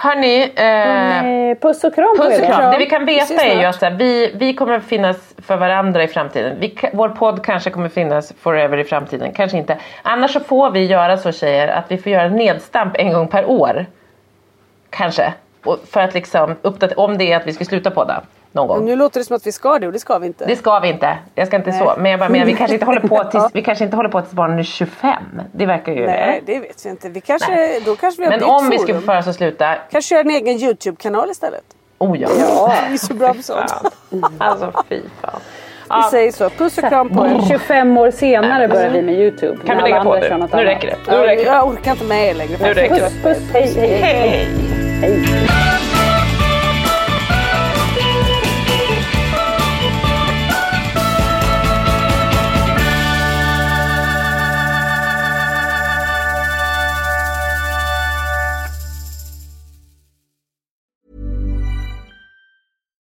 Hörni, eh, Eh, Puss och kram Puss och kram. Det vi kan veta är ju att här, vi, vi kommer finnas för varandra i framtiden. Vi, vår podd kanske kommer finnas forever i framtiden, kanske inte. Annars så får vi göra så tjejer att vi får göra nedstamp en gång per år. Kanske. Och för att liksom uppdatera, om det är att vi ska sluta podda någon gång. Nu låter det som att vi ska det och det ska vi inte. Det ska vi inte. Jag ska inte så. Men jag bara menar, vi kanske inte håller på tills, vi kanske inte håller på tills barnen är 25. Det verkar ju... Nej, det vet vi inte. Vi kanske, Nej. då kanske vi har Men om vi skulle få för oss att sluta. Kanske göra en egen YouTube-kanal istället. Oh ja. Vi är så bra på sånt. Fan. Alltså fy fan. Vi säger så. Puss och kram på er. 25 år senare börjar vi med Youtube. Kan vi lägga på nu? Nu räcker det. Nu Ja, räcker det. jag orkar inte med er längre. Nu räcker det. Puss, puss, hej, hej, hej. Hej. hej.